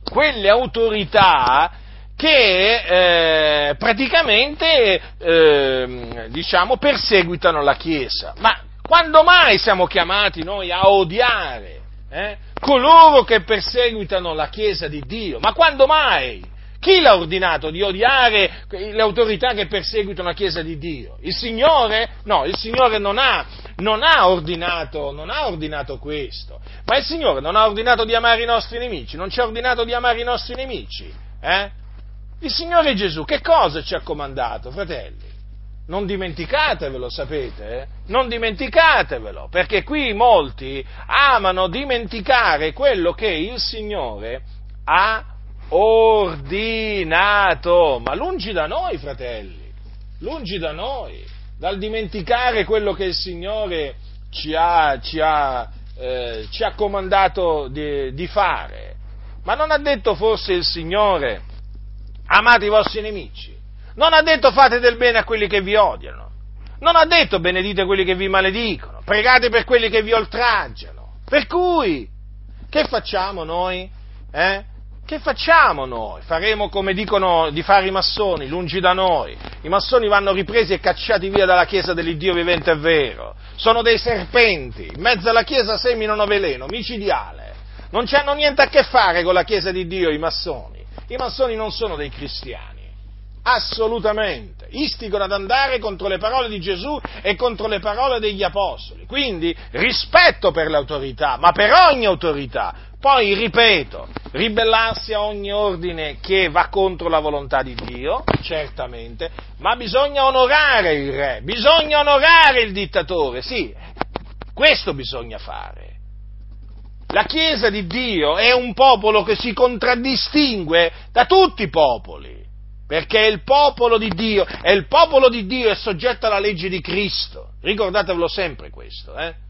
quelle autorità che eh, praticamente eh, diciamo, perseguitano la Chiesa. Ma quando mai siamo chiamati noi a odiare eh, coloro che perseguitano la Chiesa di Dio? Ma quando mai? Chi l'ha ordinato di odiare le autorità che perseguitano la Chiesa di Dio? Il Signore? No, il Signore non ha, non ha, ordinato, non ha ordinato questo. Ma il Signore non ha ordinato di amare i nostri nemici, non ci ha ordinato di amare i nostri nemici. Eh? Il Signore Gesù che cosa ci ha comandato, fratelli? Non dimenticatevelo, sapete? Eh? Non dimenticatevelo, perché qui molti amano dimenticare quello che il Signore ha ordinato. Ma lungi da noi, fratelli, lungi da noi, dal dimenticare quello che il Signore ci ha, ci ha, eh, ci ha comandato di, di fare. Ma non ha detto forse il Signore, amate i vostri nemici? Non ha detto fate del bene a quelli che vi odiano. Non ha detto benedite quelli che vi maledicono. Pregate per quelli che vi oltraggiano. Per cui, che facciamo noi? Eh? Che facciamo noi? Faremo come dicono di fare i massoni, lungi da noi. I massoni vanno ripresi e cacciati via dalla Chiesa dell'Iddio vivente e vero. Sono dei serpenti, in mezzo alla Chiesa seminano veleno, micidiale. Non hanno niente a che fare con la Chiesa di Dio i massoni. I massoni non sono dei cristiani. Assolutamente. Istigano ad andare contro le parole di Gesù e contro le parole degli Apostoli. Quindi rispetto per l'autorità, ma per ogni autorità. Poi, ripeto, ribellarsi a ogni ordine che va contro la volontà di Dio, certamente, ma bisogna onorare il re, bisogna onorare il dittatore, sì, questo bisogna fare. La Chiesa di Dio è un popolo che si contraddistingue da tutti i popoli perché è il popolo di Dio, e il popolo di Dio è soggetto alla legge di Cristo. Ricordatevelo sempre questo, eh?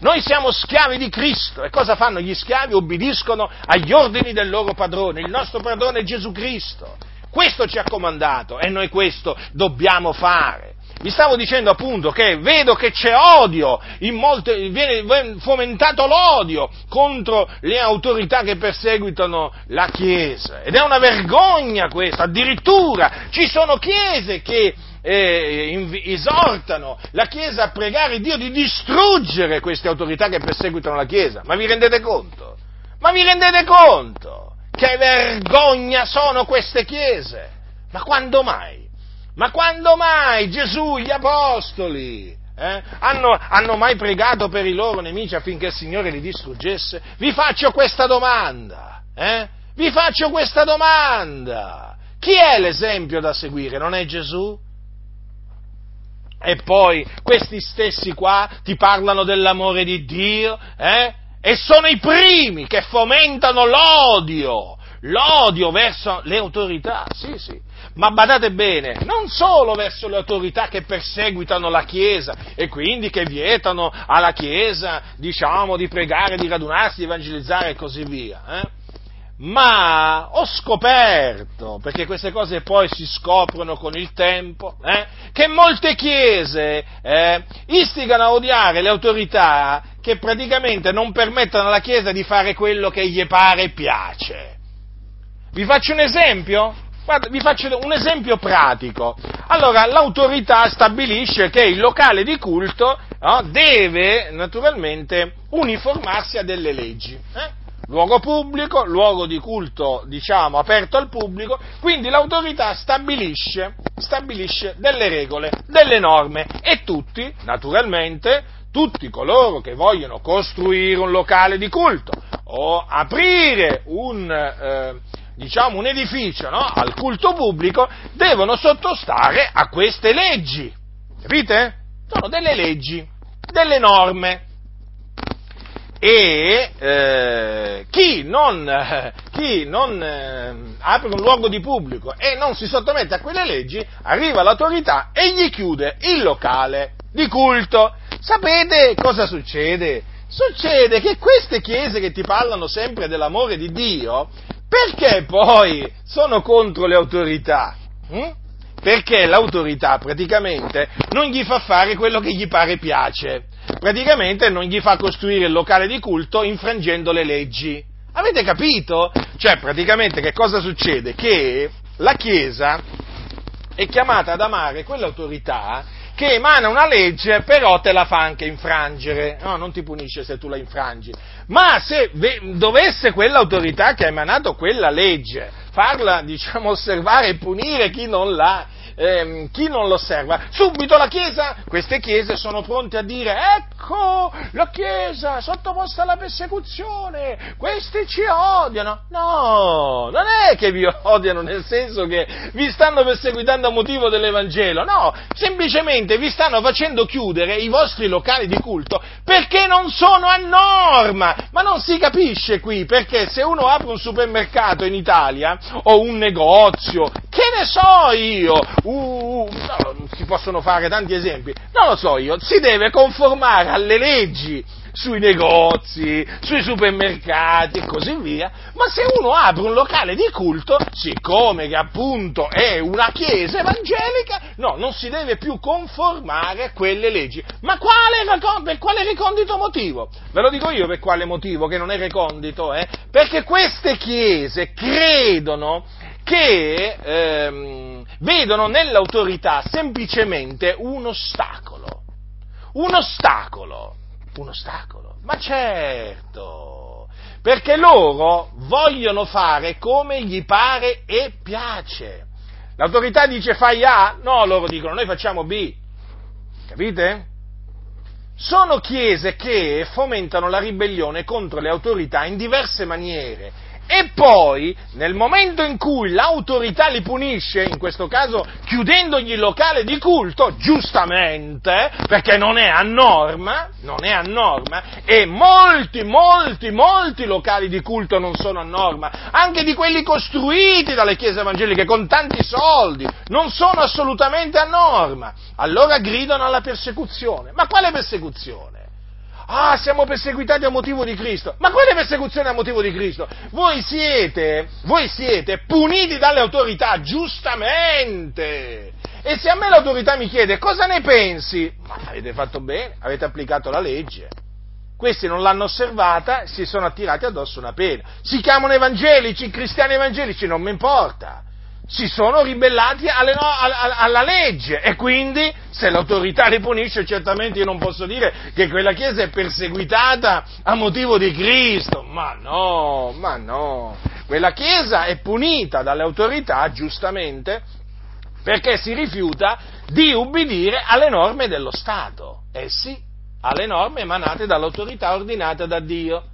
Noi siamo schiavi di Cristo e cosa fanno gli schiavi? Obbediscono agli ordini del loro padrone. Il nostro padrone è Gesù Cristo. Questo ci ha comandato e noi questo dobbiamo fare. Vi stavo dicendo appunto che vedo che c'è odio, molte, viene fomentato l'odio contro le autorità che perseguitano la Chiesa. Ed è una vergogna questa, addirittura ci sono chiese che eh, esortano la Chiesa a pregare Dio di distruggere queste autorità che perseguitano la Chiesa. Ma vi rendete conto? Ma vi rendete conto? Che vergogna sono queste chiese? Ma quando mai? Ma quando mai Gesù, gli apostoli, eh, hanno, hanno, mai pregato per i loro nemici affinché il Signore li distruggesse? Vi faccio questa domanda, eh? Vi faccio questa domanda. Chi è l'esempio da seguire? Non è Gesù? E poi questi stessi qua ti parlano dell'amore di Dio, eh? E sono i primi che fomentano l'odio, l'odio verso le autorità, sì, sì. Ma badate bene, non solo verso le autorità che perseguitano la Chiesa e quindi che vietano alla Chiesa, diciamo, di pregare, di radunarsi, di evangelizzare e così via, eh? ma ho scoperto, perché queste cose poi si scoprono con il tempo, eh, che molte chiese eh, istigano a odiare le autorità che praticamente non permettono alla Chiesa di fare quello che gli pare e piace. Vi faccio un esempio? Guarda, vi faccio un esempio pratico. Allora, l'autorità stabilisce che il locale di culto no, deve naturalmente uniformarsi a delle leggi. Eh? luogo pubblico, luogo di culto, diciamo, aperto al pubblico, quindi l'autorità stabilisce, stabilisce delle regole, delle norme e tutti, naturalmente, tutti coloro che vogliono costruire un locale di culto o aprire un, eh, diciamo, un edificio no, al culto pubblico devono sottostare a queste leggi. Capite? Sono delle leggi, delle norme e eh, chi non, chi non eh, apre un luogo di pubblico e non si sottomette a quelle leggi, arriva l'autorità e gli chiude il locale di culto. Sapete cosa succede? Succede che queste chiese che ti parlano sempre dell'amore di Dio, perché poi sono contro le autorità? Hm? Perché l'autorità praticamente non gli fa fare quello che gli pare piace praticamente non gli fa costruire il locale di culto infrangendo le leggi. Avete capito? Cioè, praticamente che cosa succede? Che la Chiesa è chiamata ad amare quell'autorità che emana una legge, però te la fa anche infrangere. No, non ti punisce se tu la infrangi. Ma se dovesse quell'autorità che ha emanato quella legge farla, diciamo, osservare e punire chi non l'ha, ehm, chi non lo osserva, subito la Chiesa, queste Chiese sono pronte a dire ecco la Chiesa sottoposta alla persecuzione, questi ci odiano. No, non è che vi odiano nel senso che vi stanno perseguitando a motivo dell'Evangelo, no, semplicemente vi stanno facendo chiudere i vostri locali di culto perché non sono a norma, ma non si capisce qui perché se uno apre un supermercato in Italia o un negozio, che ne so io, uh, no, si possono fare tanti esempi, non lo so io, si deve conformare alle leggi sui negozi, sui supermercati e così via, ma se uno apre un locale di culto, siccome che appunto è una chiesa evangelica, no, non si deve più conformare a quelle leggi. Ma quale, per quale recondito motivo? Ve lo dico io per quale motivo che non è recondito, eh? Perché queste chiese credono che ehm, vedono nell'autorità semplicemente un ostacolo. Un ostacolo. Un ostacolo. Ma certo, perché loro vogliono fare come gli pare e piace. L'autorità dice fai A? No, loro dicono noi facciamo B. Capite? Sono chiese che fomentano la ribellione contro le autorità in diverse maniere e poi, nel momento in cui l'autorità li punisce, in questo caso chiudendogli il locale di culto, giustamente, perché non è a norma, non è a norma, e molti, molti, molti locali di culto non sono a norma, anche di quelli costruiti dalle chiese evangeliche con tanti soldi, non sono assolutamente a norma. Allora gridano alla persecuzione. Ma quale persecuzione? Ah, siamo perseguitati a motivo di Cristo. Ma quale persecuzione a motivo di Cristo? Voi siete, voi siete puniti dalle autorità, giustamente. E se a me l'autorità mi chiede cosa ne pensi, ma avete fatto bene, avete applicato la legge. Questi non l'hanno osservata, si sono attirati addosso una pena. Si chiamano evangelici, cristiani evangelici, non mi importa si sono ribellati alle, no, alla, alla, legge e quindi se l'autorità li punisce certamente io non posso dire che quella Chiesa è perseguitata a motivo di Cristo, ma no, ma no, quella Chiesa è punita dalle autorità giustamente perché si rifiuta di ubbidire alle norme dello Stato, eh sì, alle norme emanate dall'autorità ordinata da Dio.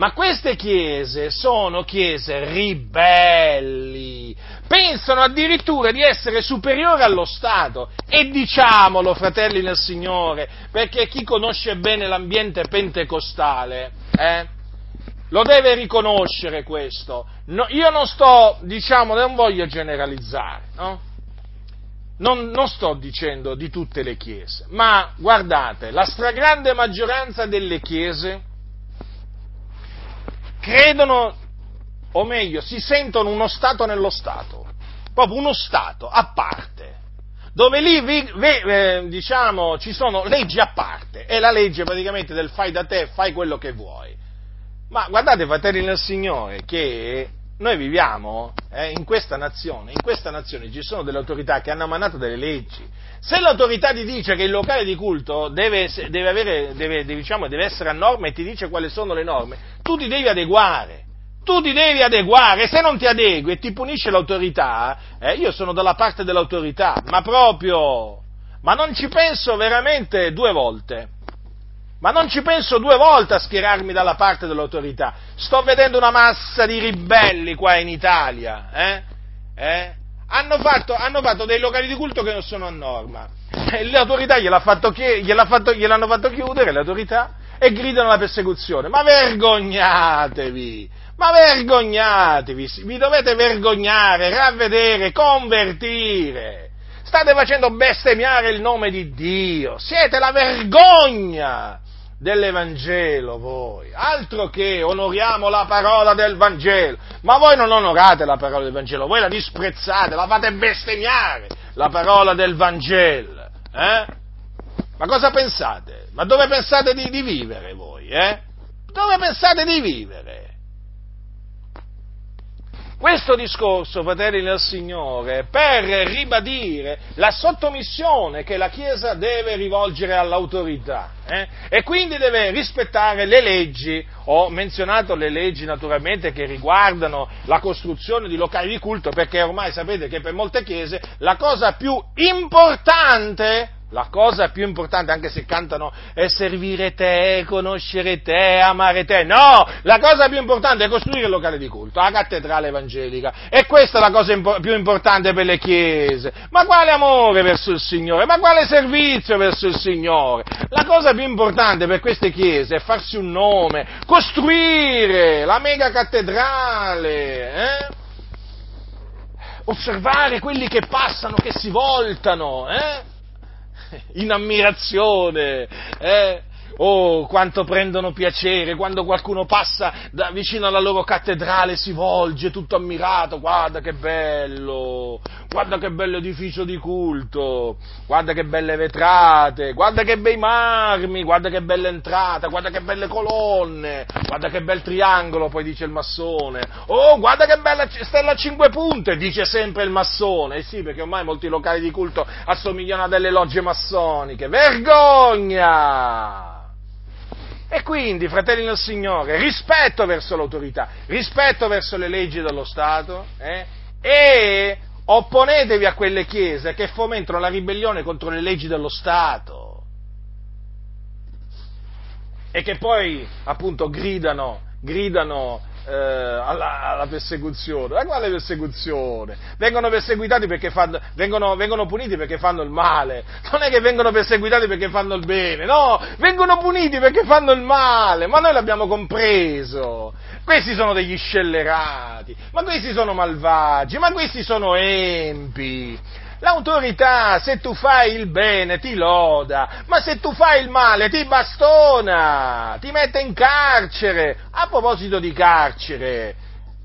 Ma queste chiese sono chiese ribelli, pensano addirittura di essere superiori allo Stato. E diciamolo, fratelli nel Signore, perché chi conosce bene l'ambiente pentecostale, eh, lo deve riconoscere questo. No, io non sto, diciamo, non voglio generalizzare, no? Non, non, sto dicendo di tutte le chiese, ma guardate, la stragrande maggioranza delle chiese credono, o meglio, si sentono uno Stato nello Stato, proprio uno Stato a parte, dove lì vi, vi, eh, diciamo, ci sono leggi a parte, è la legge praticamente del fai da te, fai quello che vuoi. Ma guardate, fratelli nel Signore, che noi viviamo eh, in questa nazione, in questa nazione ci sono delle autorità che hanno emanato delle leggi. Se l'autorità ti dice che il locale di culto deve, deve, avere, deve, diciamo, deve essere a norma e ti dice quali sono le norme, tu ti devi adeguare. Tu ti devi adeguare, se non ti adegui e ti punisce l'autorità, eh, io sono dalla parte dell'autorità, ma proprio, ma non ci penso veramente due volte. Ma non ci penso due volte a schierarmi dalla parte dell'autorità. Sto vedendo una massa di ribelli qua in Italia, eh? Eh? Hanno, fatto, hanno fatto, dei locali di culto che non sono a norma. E l'autorità gliel'ha fatto, gliel'ha fatto, gliel'hanno fatto chiudere, l'autorità, e gridano la persecuzione. Ma vergognatevi! Ma vergognatevi! Vi dovete vergognare, ravvedere, convertire! State facendo bestemmiare il nome di Dio! Siete la vergogna! dell'Evangelo voi, altro che onoriamo la parola del Vangelo, ma voi non onorate la parola del Vangelo, voi la disprezzate, la fate bestemmiare, la parola del Vangelo, eh? Ma cosa pensate? Ma dove pensate di, di vivere voi, eh? Dove pensate di vivere? Questo discorso, fratelli del Signore, per ribadire la sottomissione che la Chiesa deve rivolgere all'autorità eh? e quindi deve rispettare le leggi, ho menzionato le leggi naturalmente che riguardano la costruzione di locali di culto perché ormai sapete che per molte Chiese la cosa più importante la cosa più importante, anche se cantano, è servire te, conoscere te, amare te. No, la cosa più importante è costruire il locale di culto, la cattedrale evangelica. E questa è la cosa impo- più importante per le chiese. Ma quale amore verso il Signore? Ma quale servizio verso il Signore? La cosa più importante per queste chiese è farsi un nome, costruire la mega cattedrale, eh? osservare quelli che passano, che si voltano, eh? in ammirazione, eh? Oh, quanto prendono piacere quando qualcuno passa da, vicino alla loro cattedrale, si volge tutto ammirato, guarda che bello, guarda che bello edificio di culto, guarda che belle vetrate, guarda che bei marmi, guarda che bella entrata, guarda che belle colonne, guarda che bel triangolo, poi dice il massone, oh, guarda che bella stella a cinque punte, dice sempre il massone, eh sì, perché ormai molti locali di culto assomigliano a delle logge massoniche, vergogna! E quindi, fratelli del Signore, rispetto verso l'autorità, rispetto verso le leggi dello Stato eh, e opponetevi a quelle chiese che fomentano la ribellione contro le leggi dello Stato. E che poi appunto gridano, gridano eh, alla, alla, persecuzione. Ma quale persecuzione? Vengono perseguitati perché fanno, vengono, vengono puniti perché fanno il male. Non è che vengono perseguitati perché fanno il bene, no, vengono puniti perché fanno il male, ma noi l'abbiamo compreso. Questi sono degli scellerati, ma questi sono malvagi, ma questi sono empi. L'autorità, se tu fai il bene, ti loda, ma se tu fai il male, ti bastona, ti mette in carcere. A proposito di carcere,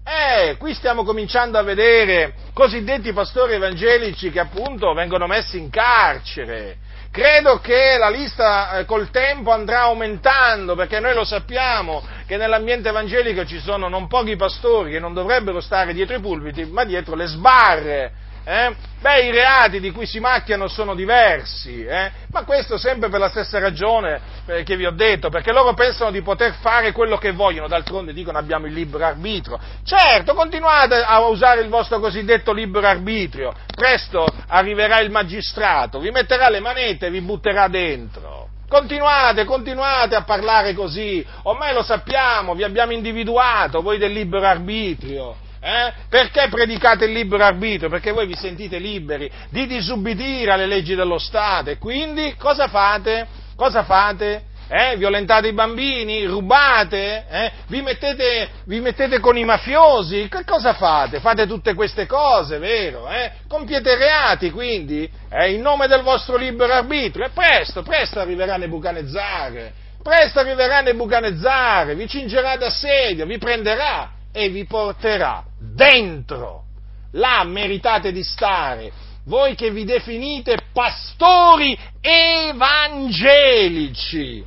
eh, qui stiamo cominciando a vedere cosiddetti pastori evangelici che appunto vengono messi in carcere. Credo che la lista eh, col tempo andrà aumentando perché noi lo sappiamo che nell'ambiente evangelico ci sono non pochi pastori che non dovrebbero stare dietro i pulpiti ma dietro le sbarre eh? Beh, i reati di cui si macchiano sono diversi, eh? ma questo sempre per la stessa ragione eh, che vi ho detto, perché loro pensano di poter fare quello che vogliono, d'altronde dicono abbiamo il libero arbitrio. Certo, continuate a usare il vostro cosiddetto libero arbitrio, presto arriverà il magistrato, vi metterà le manette e vi butterà dentro. Continuate, continuate a parlare così, ormai lo sappiamo, vi abbiamo individuato, voi del libero arbitrio. Eh? Perché predicate il libero arbitrio? Perché voi vi sentite liberi di disubbidire alle leggi dello Stato e quindi cosa fate? Cosa fate? Eh? Violentate i bambini? Rubate? Eh? Vi, mettete, vi, mettete, con i mafiosi? Che cosa fate? Fate tutte queste cose, vero? Eh? Compiete reati, quindi, eh? in nome del vostro libero arbitrio. E presto, presto arriverà Nebuchadnezzar. Presto arriverà Nebuchadnezzar, vi cingerà d'assedio, vi prenderà e vi porterà dentro. Là meritate di stare. Voi che vi definite pastori evangelici.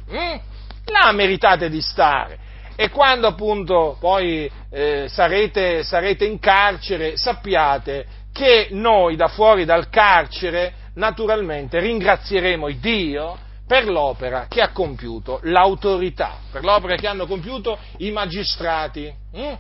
Hm? Là meritate di stare. E quando appunto poi eh, sarete, sarete in carcere, sappiate che noi da fuori dal carcere naturalmente ringrazieremo Dio per l'opera che ha compiuto l'autorità, per l'opera che hanno compiuto i magistrati. Hm?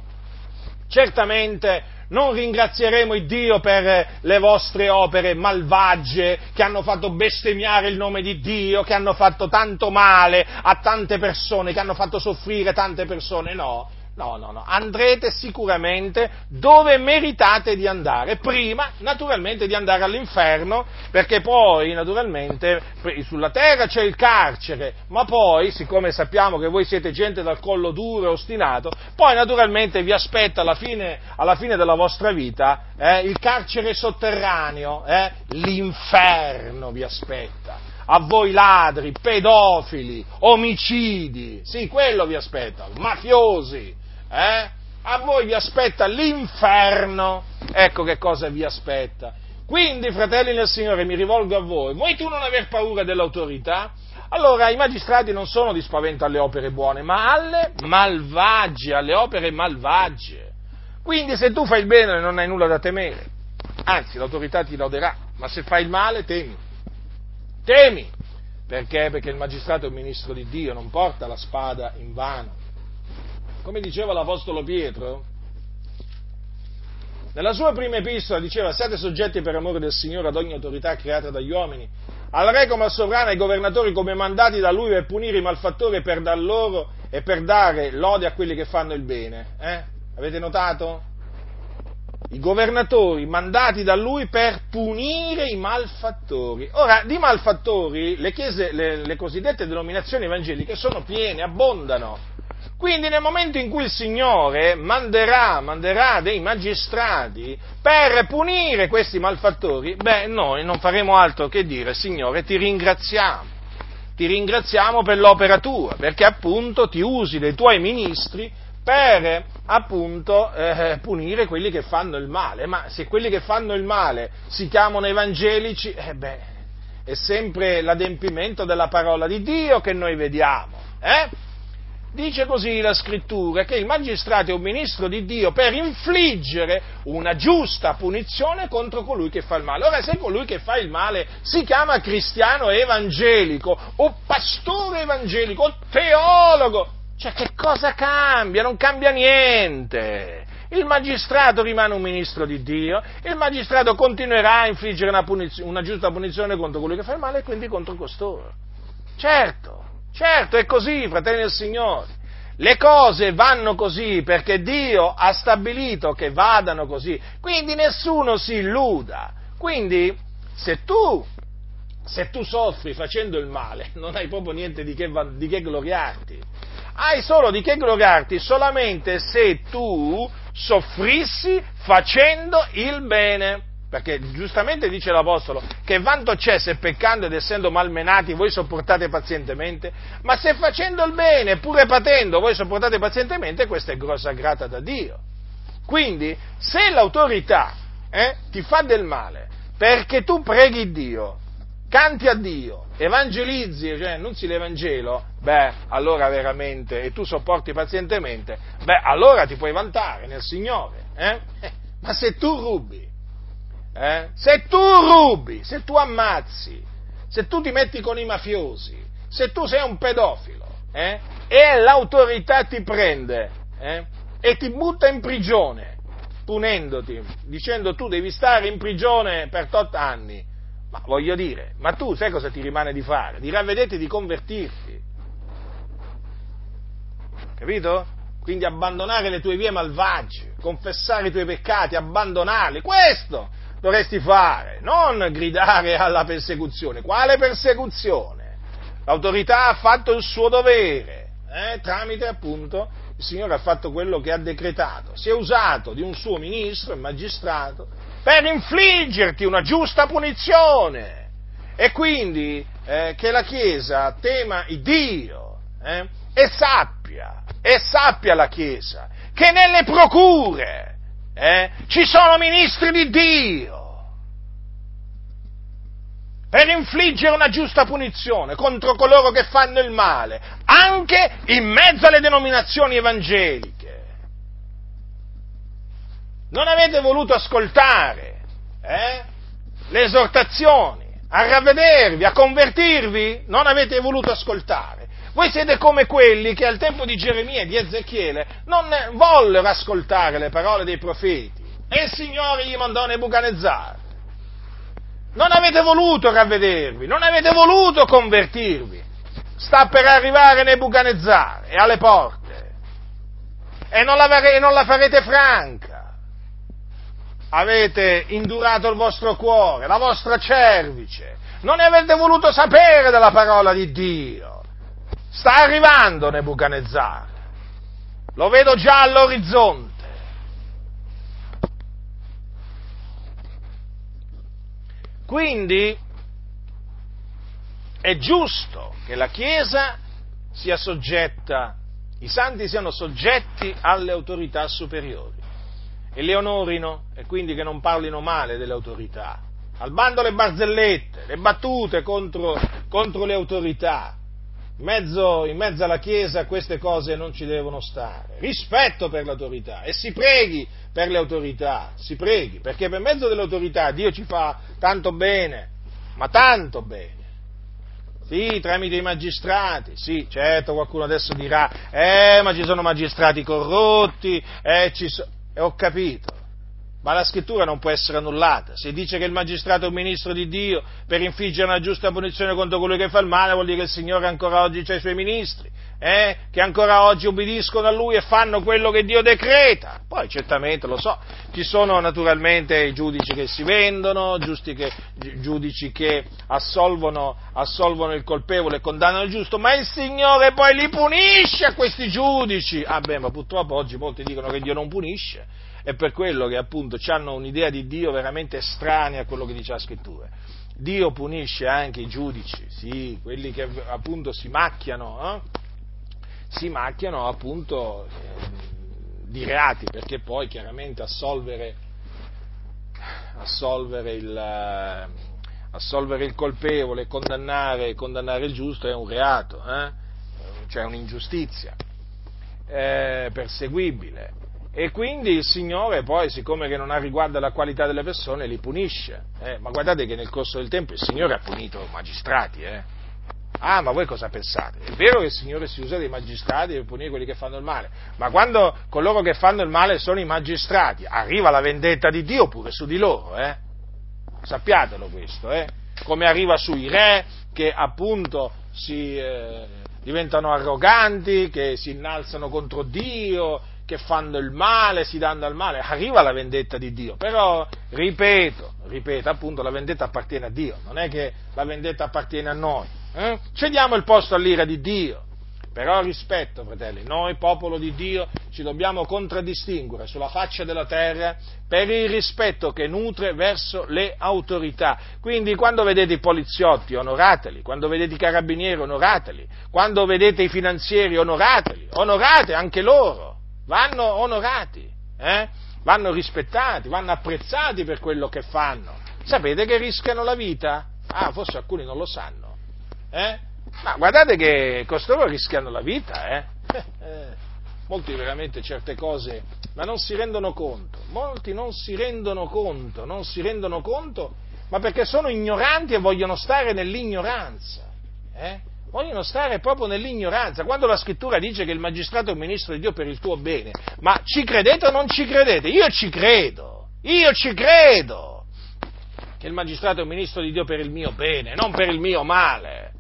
Certamente non ringrazieremo il Dio per le vostre opere malvagie che hanno fatto bestemmiare il nome di Dio, che hanno fatto tanto male a tante persone, che hanno fatto soffrire tante persone, no. No, no, no, andrete sicuramente dove meritate di andare, prima naturalmente di andare all'inferno, perché poi naturalmente sulla terra c'è il carcere, ma poi, siccome sappiamo che voi siete gente dal collo duro e ostinato, poi naturalmente vi aspetta alla fine, alla fine della vostra vita eh, il carcere sotterraneo, eh, l'inferno vi aspetta. A voi ladri, pedofili, omicidi, sì, quello vi aspetta, mafiosi, eh? A voi vi aspetta l'inferno, ecco che cosa vi aspetta. Quindi, fratelli del Signore, mi rivolgo a voi, vuoi tu non aver paura dell'autorità? Allora i magistrati non sono di spavento alle opere buone, ma alle malvagie, alle opere malvagie. Quindi se tu fai il bene non hai nulla da temere, anzi l'autorità ti loderà, ma se fai il male temi. Temi! Perché? Perché il magistrato è un ministro di Dio, non porta la spada in vano come diceva l'Apostolo Pietro, nella sua prima epistola diceva siate soggetti per amore del Signore ad ogni autorità creata dagli uomini, al re come al sovrano, ai governatori come mandati da lui per punire i malfattori e per dar loro e per dare lode a quelli che fanno il bene. Eh? Avete notato? I governatori mandati da lui per punire i malfattori. Ora, di malfattori le, chiese, le, le cosiddette denominazioni evangeliche sono piene, abbondano. Quindi nel momento in cui il Signore manderà, manderà dei magistrati per punire questi malfattori, beh, noi non faremo altro che dire, Signore, ti ringraziamo. Ti ringraziamo per l'opera tua, perché appunto ti usi dei tuoi ministri per appunto eh, punire quelli che fanno il male. Ma se quelli che fanno il male si chiamano evangelici, eh beh, è sempre l'adempimento della parola di Dio che noi vediamo. Eh? Dice così la scrittura che il magistrato è un ministro di Dio per infliggere una giusta punizione contro colui che fa il male. Ora, se colui che fa il male si chiama cristiano evangelico, o pastore evangelico, o teologo, cioè che cosa cambia? Non cambia niente. Il magistrato rimane un ministro di Dio, il magistrato continuerà a infliggere una, punizio, una giusta punizione contro colui che fa il male e quindi contro costoro. Certo, Certo, è così, fratelli del Signore. Le cose vanno così perché Dio ha stabilito che vadano così. Quindi nessuno si illuda. Quindi, se tu, se tu soffri facendo il male, non hai proprio niente di che, di che gloriarti. Hai solo di che gloriarti solamente se tu soffrissi facendo il bene. Perché giustamente dice l'Apostolo che vanto c'è se peccando ed essendo malmenati voi sopportate pazientemente, ma se facendo il bene pure patendo voi sopportate pazientemente, questa è grossa grata da Dio. Quindi, se l'autorità eh, ti fa del male perché tu preghi Dio, canti a Dio, evangelizzi, cioè annunzi l'Evangelo, beh, allora veramente, e tu sopporti pazientemente, beh, allora ti puoi vantare nel Signore. Eh? Ma se tu rubi, eh? se tu rubi, se tu ammazzi, se tu ti metti con i mafiosi, se tu sei un pedofilo eh? e l'autorità ti prende eh? e ti butta in prigione, punendoti, dicendo tu devi stare in prigione per tot anni, ma voglio dire, ma tu sai cosa ti rimane di fare? Di ravvederti di convertirti. Capito? Quindi abbandonare le tue vie malvagie, confessare i tuoi peccati, abbandonarli. Questo dovresti fare, non gridare alla persecuzione. Quale persecuzione? L'autorità ha fatto il suo dovere, eh, tramite appunto il Signore ha fatto quello che ha decretato. Si è usato di un suo ministro, il magistrato, per infliggerti una giusta punizione. E quindi eh, che la Chiesa tema il Dio eh, e sappia, e sappia la Chiesa, che nelle procure eh, ci sono ministri di Dio per infliggere una giusta punizione contro coloro che fanno il male, anche in mezzo alle denominazioni evangeliche. Non avete voluto ascoltare eh, le esortazioni a ravvedervi, a convertirvi? Non avete voluto ascoltare. Voi siete come quelli che al tempo di Geremia e di Ezechiele non vollero ascoltare le parole dei profeti e il Signore gli mandò Nebuchadnezzar. Non avete voluto ravvedervi, non avete voluto convertirvi. Sta per arrivare Nebuchadnezzar e alle porte e non la, non la farete franca avete indurato il vostro cuore, la vostra cervice, non ne avete voluto sapere della parola di Dio. Sta arrivando Nebuchadnezzar, lo vedo già all'orizzonte. Quindi è giusto che la Chiesa sia soggetta, i santi siano soggetti alle autorità superiori e le onorino e quindi che non parlino male delle autorità. Al bando le barzellette, le battute contro, contro le autorità. Mezzo, in mezzo, alla Chiesa queste cose non ci devono stare. Rispetto per l'autorità e si preghi per le autorità, si preghi, perché per mezzo dell'autorità Dio ci fa tanto bene, ma tanto bene. Sì, tramite i magistrati, sì, certo, qualcuno adesso dirà, eh, ma ci sono magistrati corrotti, eh, ci sono e ho capito. Ma la scrittura non può essere annullata. Se dice che il magistrato è un ministro di Dio per infliggere una giusta punizione contro colui che fa il male, vuol dire che il Signore ancora oggi ha i suoi ministri, eh? che ancora oggi ubbidiscono a Lui e fanno quello che Dio decreta. Poi certamente, lo so, ci sono naturalmente i giudici che si vendono, che, giudici che assolvono, assolvono il colpevole e condannano il giusto, ma il Signore poi li punisce a questi giudici. Ah beh, ma purtroppo oggi molti dicono che Dio non punisce è per quello che appunto hanno un'idea di Dio veramente estranea a quello che dice la scrittura. Dio punisce anche i giudici, sì, quelli che appunto si macchiano, eh? si macchiano appunto eh, di reati, perché poi chiaramente assolvere, assolvere, il, assolvere il, colpevole condannare, condannare, il giusto è un reato, eh? cioè un'ingiustizia eh, perseguibile e quindi il Signore poi, siccome che non ha riguardo alla qualità delle persone, li punisce. Eh, ma guardate che nel corso del tempo il Signore ha punito magistrati. Eh. Ah, ma voi cosa pensate? È vero che il Signore si usa dei magistrati per punire quelli che fanno il male, ma quando coloro che fanno il male sono i magistrati, arriva la vendetta di Dio pure su di loro. Eh. Sappiatelo questo, eh. come arriva sui re che appunto si, eh, diventano arroganti, che si innalzano contro Dio, che fanno il male, si danno al male, arriva la vendetta di Dio, però ripeto, ripeto, appunto la vendetta appartiene a Dio, non è che la vendetta appartiene a noi. Eh? Cediamo il posto all'ira di Dio, Però rispetto, fratelli, noi popolo di Dio ci dobbiamo contraddistinguere sulla faccia della terra per il rispetto che nutre verso le autorità. Quindi quando vedete i poliziotti, onorateli, quando vedete i carabinieri, onorateli, quando vedete i finanzieri, onorateli, onorate anche loro, vanno onorati, eh? vanno rispettati, vanno apprezzati per quello che fanno. Sapete che rischiano la vita? Ah, forse alcuni non lo sanno. Eh? Ma guardate che costoro rischiano la vita, eh? Molti veramente certe cose, ma non si rendono conto, molti non si rendono conto, non si rendono conto, ma perché sono ignoranti e vogliono stare nell'ignoranza, eh? Vogliono stare proprio nell'ignoranza. Quando la scrittura dice che il magistrato è un ministro di Dio per il tuo bene, ma ci credete o non ci credete? Io ci credo, io ci credo che il magistrato è un ministro di Dio per il mio bene, non per il mio male.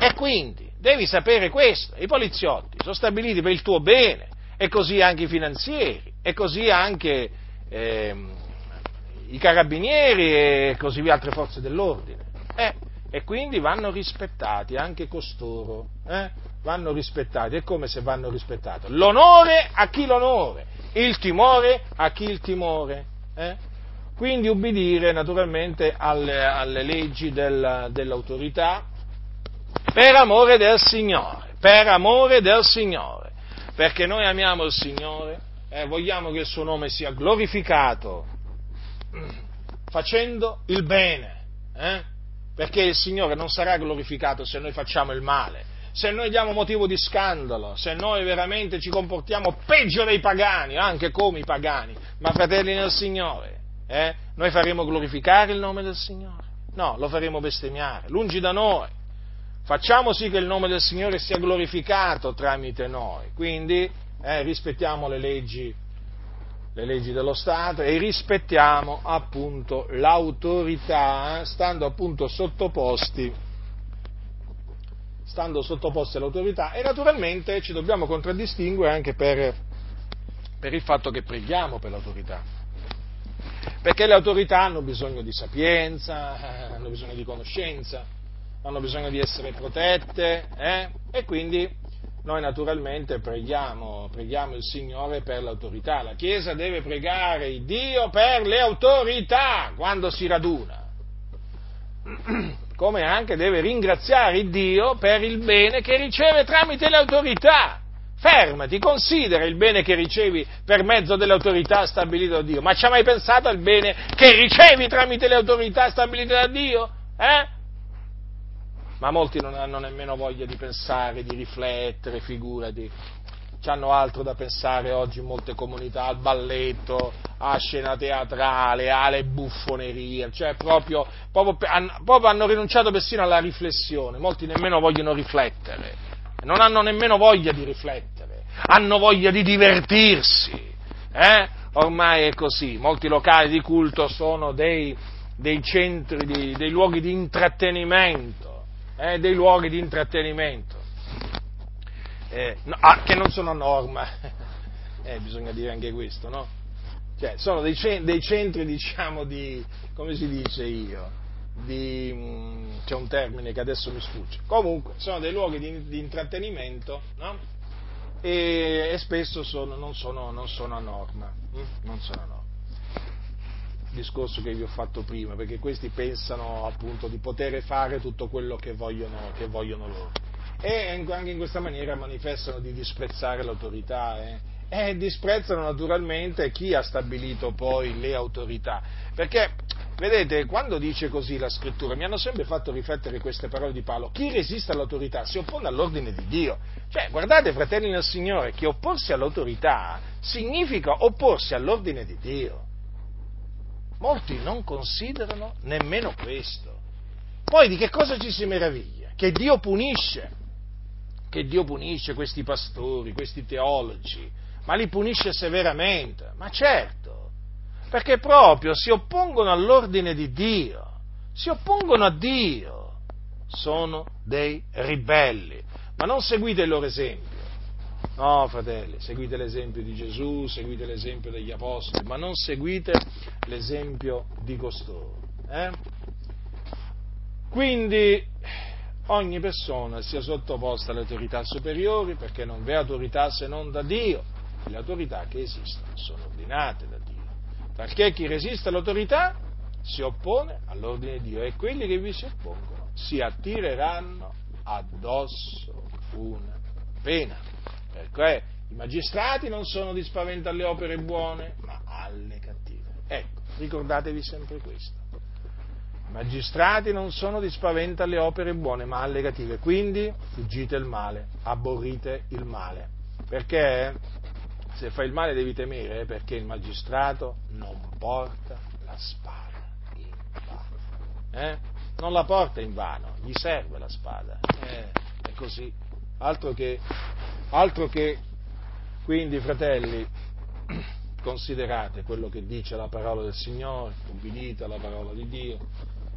E quindi devi sapere questo, i poliziotti sono stabiliti per il tuo bene, e così anche i finanzieri, e così anche eh, i carabinieri e così via altre forze dell'ordine. Eh, e quindi vanno rispettati anche costoro, eh? vanno rispettati, è come se vanno rispettati. L'onore a chi l'onore, il timore a chi il timore. Eh? Quindi ubbidire naturalmente alle, alle leggi del, dell'autorità, per amore del Signore, per amore del Signore, perché noi amiamo il Signore eh, vogliamo che il suo nome sia glorificato facendo il bene, eh? Perché il Signore non sarà glorificato se noi facciamo il male, se noi diamo motivo di scandalo, se noi veramente ci comportiamo peggio dei pagani, anche come i pagani, ma fratelli nel Signore, eh? noi faremo glorificare il nome del Signore? No, lo faremo bestemmiare, lungi da noi facciamo sì che il nome del Signore sia glorificato tramite noi, quindi eh, rispettiamo le leggi, le leggi, dello Stato e rispettiamo appunto l'autorità, stando appunto sottoposti, stando sottoposti all'autorità e naturalmente ci dobbiamo contraddistinguere anche per, per il fatto che preghiamo per l'autorità. Perché le autorità hanno bisogno di sapienza, hanno bisogno di conoscenza, hanno bisogno di essere protette eh? e quindi noi naturalmente preghiamo, preghiamo il Signore per l'autorità. La Chiesa deve pregare il Dio per le autorità quando si raduna, come anche deve ringraziare il Dio per il bene che riceve tramite le autorità. Fermati, considera il bene che ricevi per mezzo delle autorità stabilite da Dio. Ma ci hai mai pensato al bene che ricevi tramite le autorità stabilite da Dio? Eh? Ma molti non hanno nemmeno voglia di pensare, di riflettere, figurati. Hanno altro da pensare oggi in molte comunità, al balletto, a scena teatrale, alle buffonerie, cioè proprio, proprio, proprio hanno rinunciato persino alla riflessione, molti nemmeno vogliono riflettere, non hanno nemmeno voglia di riflettere, hanno voglia di divertirsi, eh? ormai è così, molti locali di culto sono dei, dei centri, di, dei luoghi di intrattenimento, eh, dei luoghi di intrattenimento, eh, no, ah, che non sono a norma, eh, bisogna dire anche questo, no? Cioè, sono dei, dei, centri, diciamo, di, come si dice io, di, mm, c'è un termine che adesso mi sfugge, comunque, sono dei luoghi di, di intrattenimento, no? E, e, spesso sono, non, sono, non, sono, norma, hm? non sono a norma discorso che vi ho fatto prima, perché questi pensano appunto di poter fare tutto quello che vogliono, che vogliono loro. E anche in questa maniera manifestano di disprezzare l'autorità. Eh? E disprezzano naturalmente chi ha stabilito poi le autorità. Perché, vedete, quando dice così la scrittura, mi hanno sempre fatto riflettere queste parole di Paolo, chi resiste all'autorità si oppone all'ordine di Dio. Cioè, guardate, fratelli del Signore, che opporsi all'autorità significa opporsi all'ordine di Dio. Molti non considerano nemmeno questo. Poi di che cosa ci si meraviglia? Che Dio punisce, che Dio punisce questi pastori, questi teologi, ma li punisce severamente. Ma certo, perché proprio si oppongono all'ordine di Dio, si oppongono a Dio, sono dei ribelli. Ma non seguite il loro esempio No, fratelli, seguite l'esempio di Gesù, seguite l'esempio degli Apostoli, ma non seguite l'esempio di costoro. Eh? Quindi ogni persona sia sottoposta alle autorità superiori perché non v'è autorità se non da Dio. Le autorità che esistono sono ordinate da Dio. Perché chi resiste all'autorità si oppone all'ordine di Dio e quelli che vi si oppongono si attireranno addosso una pena. Perché i magistrati non sono di spavento alle opere buone, ma alle cattive. Ecco, ricordatevi sempre questo. I magistrati non sono di spavento alle opere buone, ma alle cattive. Quindi fuggite il male, aborrite il male. Perché se fai il male devi temere, perché il magistrato non porta la spada in vano. Eh? Non la porta in vano, gli serve la spada. Eh, è così. Altro che, altro che, quindi, fratelli, considerate quello che dice la parola del Signore, ubbidite alla parola di Dio,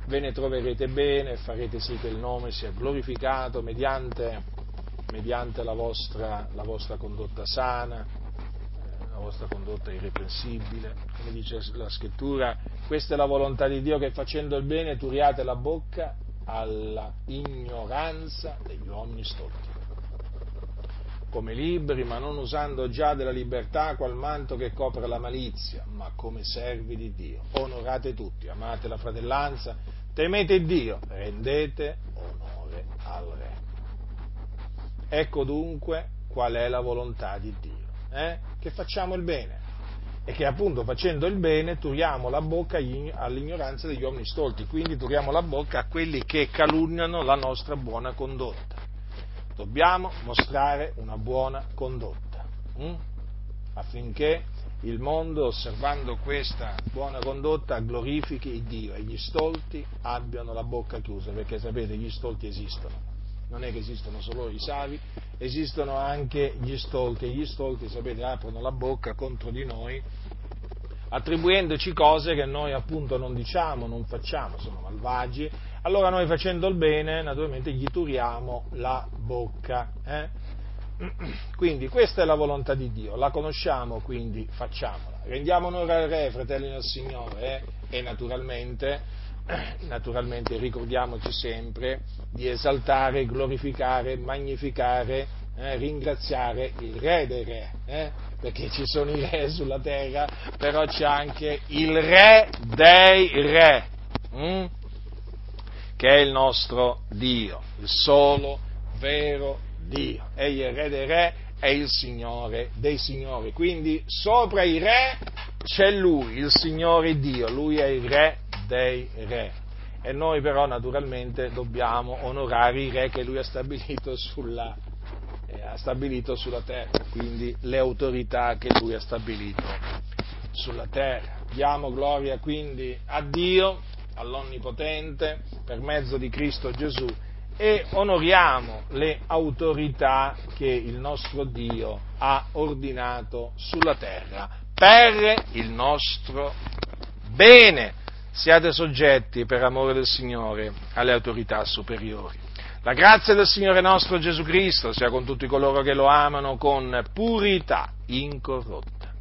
ve ne troverete bene farete sì che il nome sia glorificato mediante, mediante la, vostra, la vostra condotta sana, eh, la vostra condotta irreprensibile. Come dice la scrittura, questa è la volontà di Dio che facendo il bene turiate la bocca alla ignoranza degli uomini stolti come liberi, ma non usando già della libertà qual manto che copre la malizia, ma come servi di Dio. Onorate tutti, amate la fratellanza, temete Dio, rendete onore al Re. Ecco dunque qual è la volontà di Dio, eh? che facciamo il bene e che appunto facendo il bene turiamo la bocca all'ignoranza degli uomini stolti, quindi turiamo la bocca a quelli che calunniano la nostra buona condotta dobbiamo mostrare una buona condotta hm? affinché il mondo, osservando questa buona condotta, glorifichi Dio e gli stolti abbiano la bocca chiusa, perché sapete, gli stolti esistono. Non è che esistono solo i savi, esistono anche gli stolti e gli stolti, sapete, aprono la bocca contro di noi attribuendoci cose che noi appunto non diciamo, non facciamo, sono malvagi allora noi facendo il bene naturalmente gli turiamo la bocca. Eh? Quindi questa è la volontà di Dio, la conosciamo, quindi facciamola. Rendiamo onore al Re, fratelli del Signore, eh? e naturalmente, naturalmente ricordiamoci sempre di esaltare, glorificare, magnificare, eh, ringraziare il Re dei Re, eh? perché ci sono i Re sulla terra, però c'è anche il Re dei Re. Mm? Che è il nostro Dio, il solo vero Dio. Egli è il Re dei Re, è il Signore dei Signori. Quindi sopra i Re c'è Lui, il Signore Dio, Lui è il Re dei Re. E noi però naturalmente dobbiamo onorare i Re che Lui ha stabilito sulla, eh, ha stabilito sulla terra, quindi le autorità che Lui ha stabilito sulla terra. Diamo gloria quindi a Dio all'Onnipotente per mezzo di Cristo Gesù e onoriamo le autorità che il nostro Dio ha ordinato sulla terra per il nostro bene. Siate soggetti per amore del Signore alle autorità superiori. La grazia del Signore nostro Gesù Cristo sia con tutti coloro che lo amano con purità incorrotta.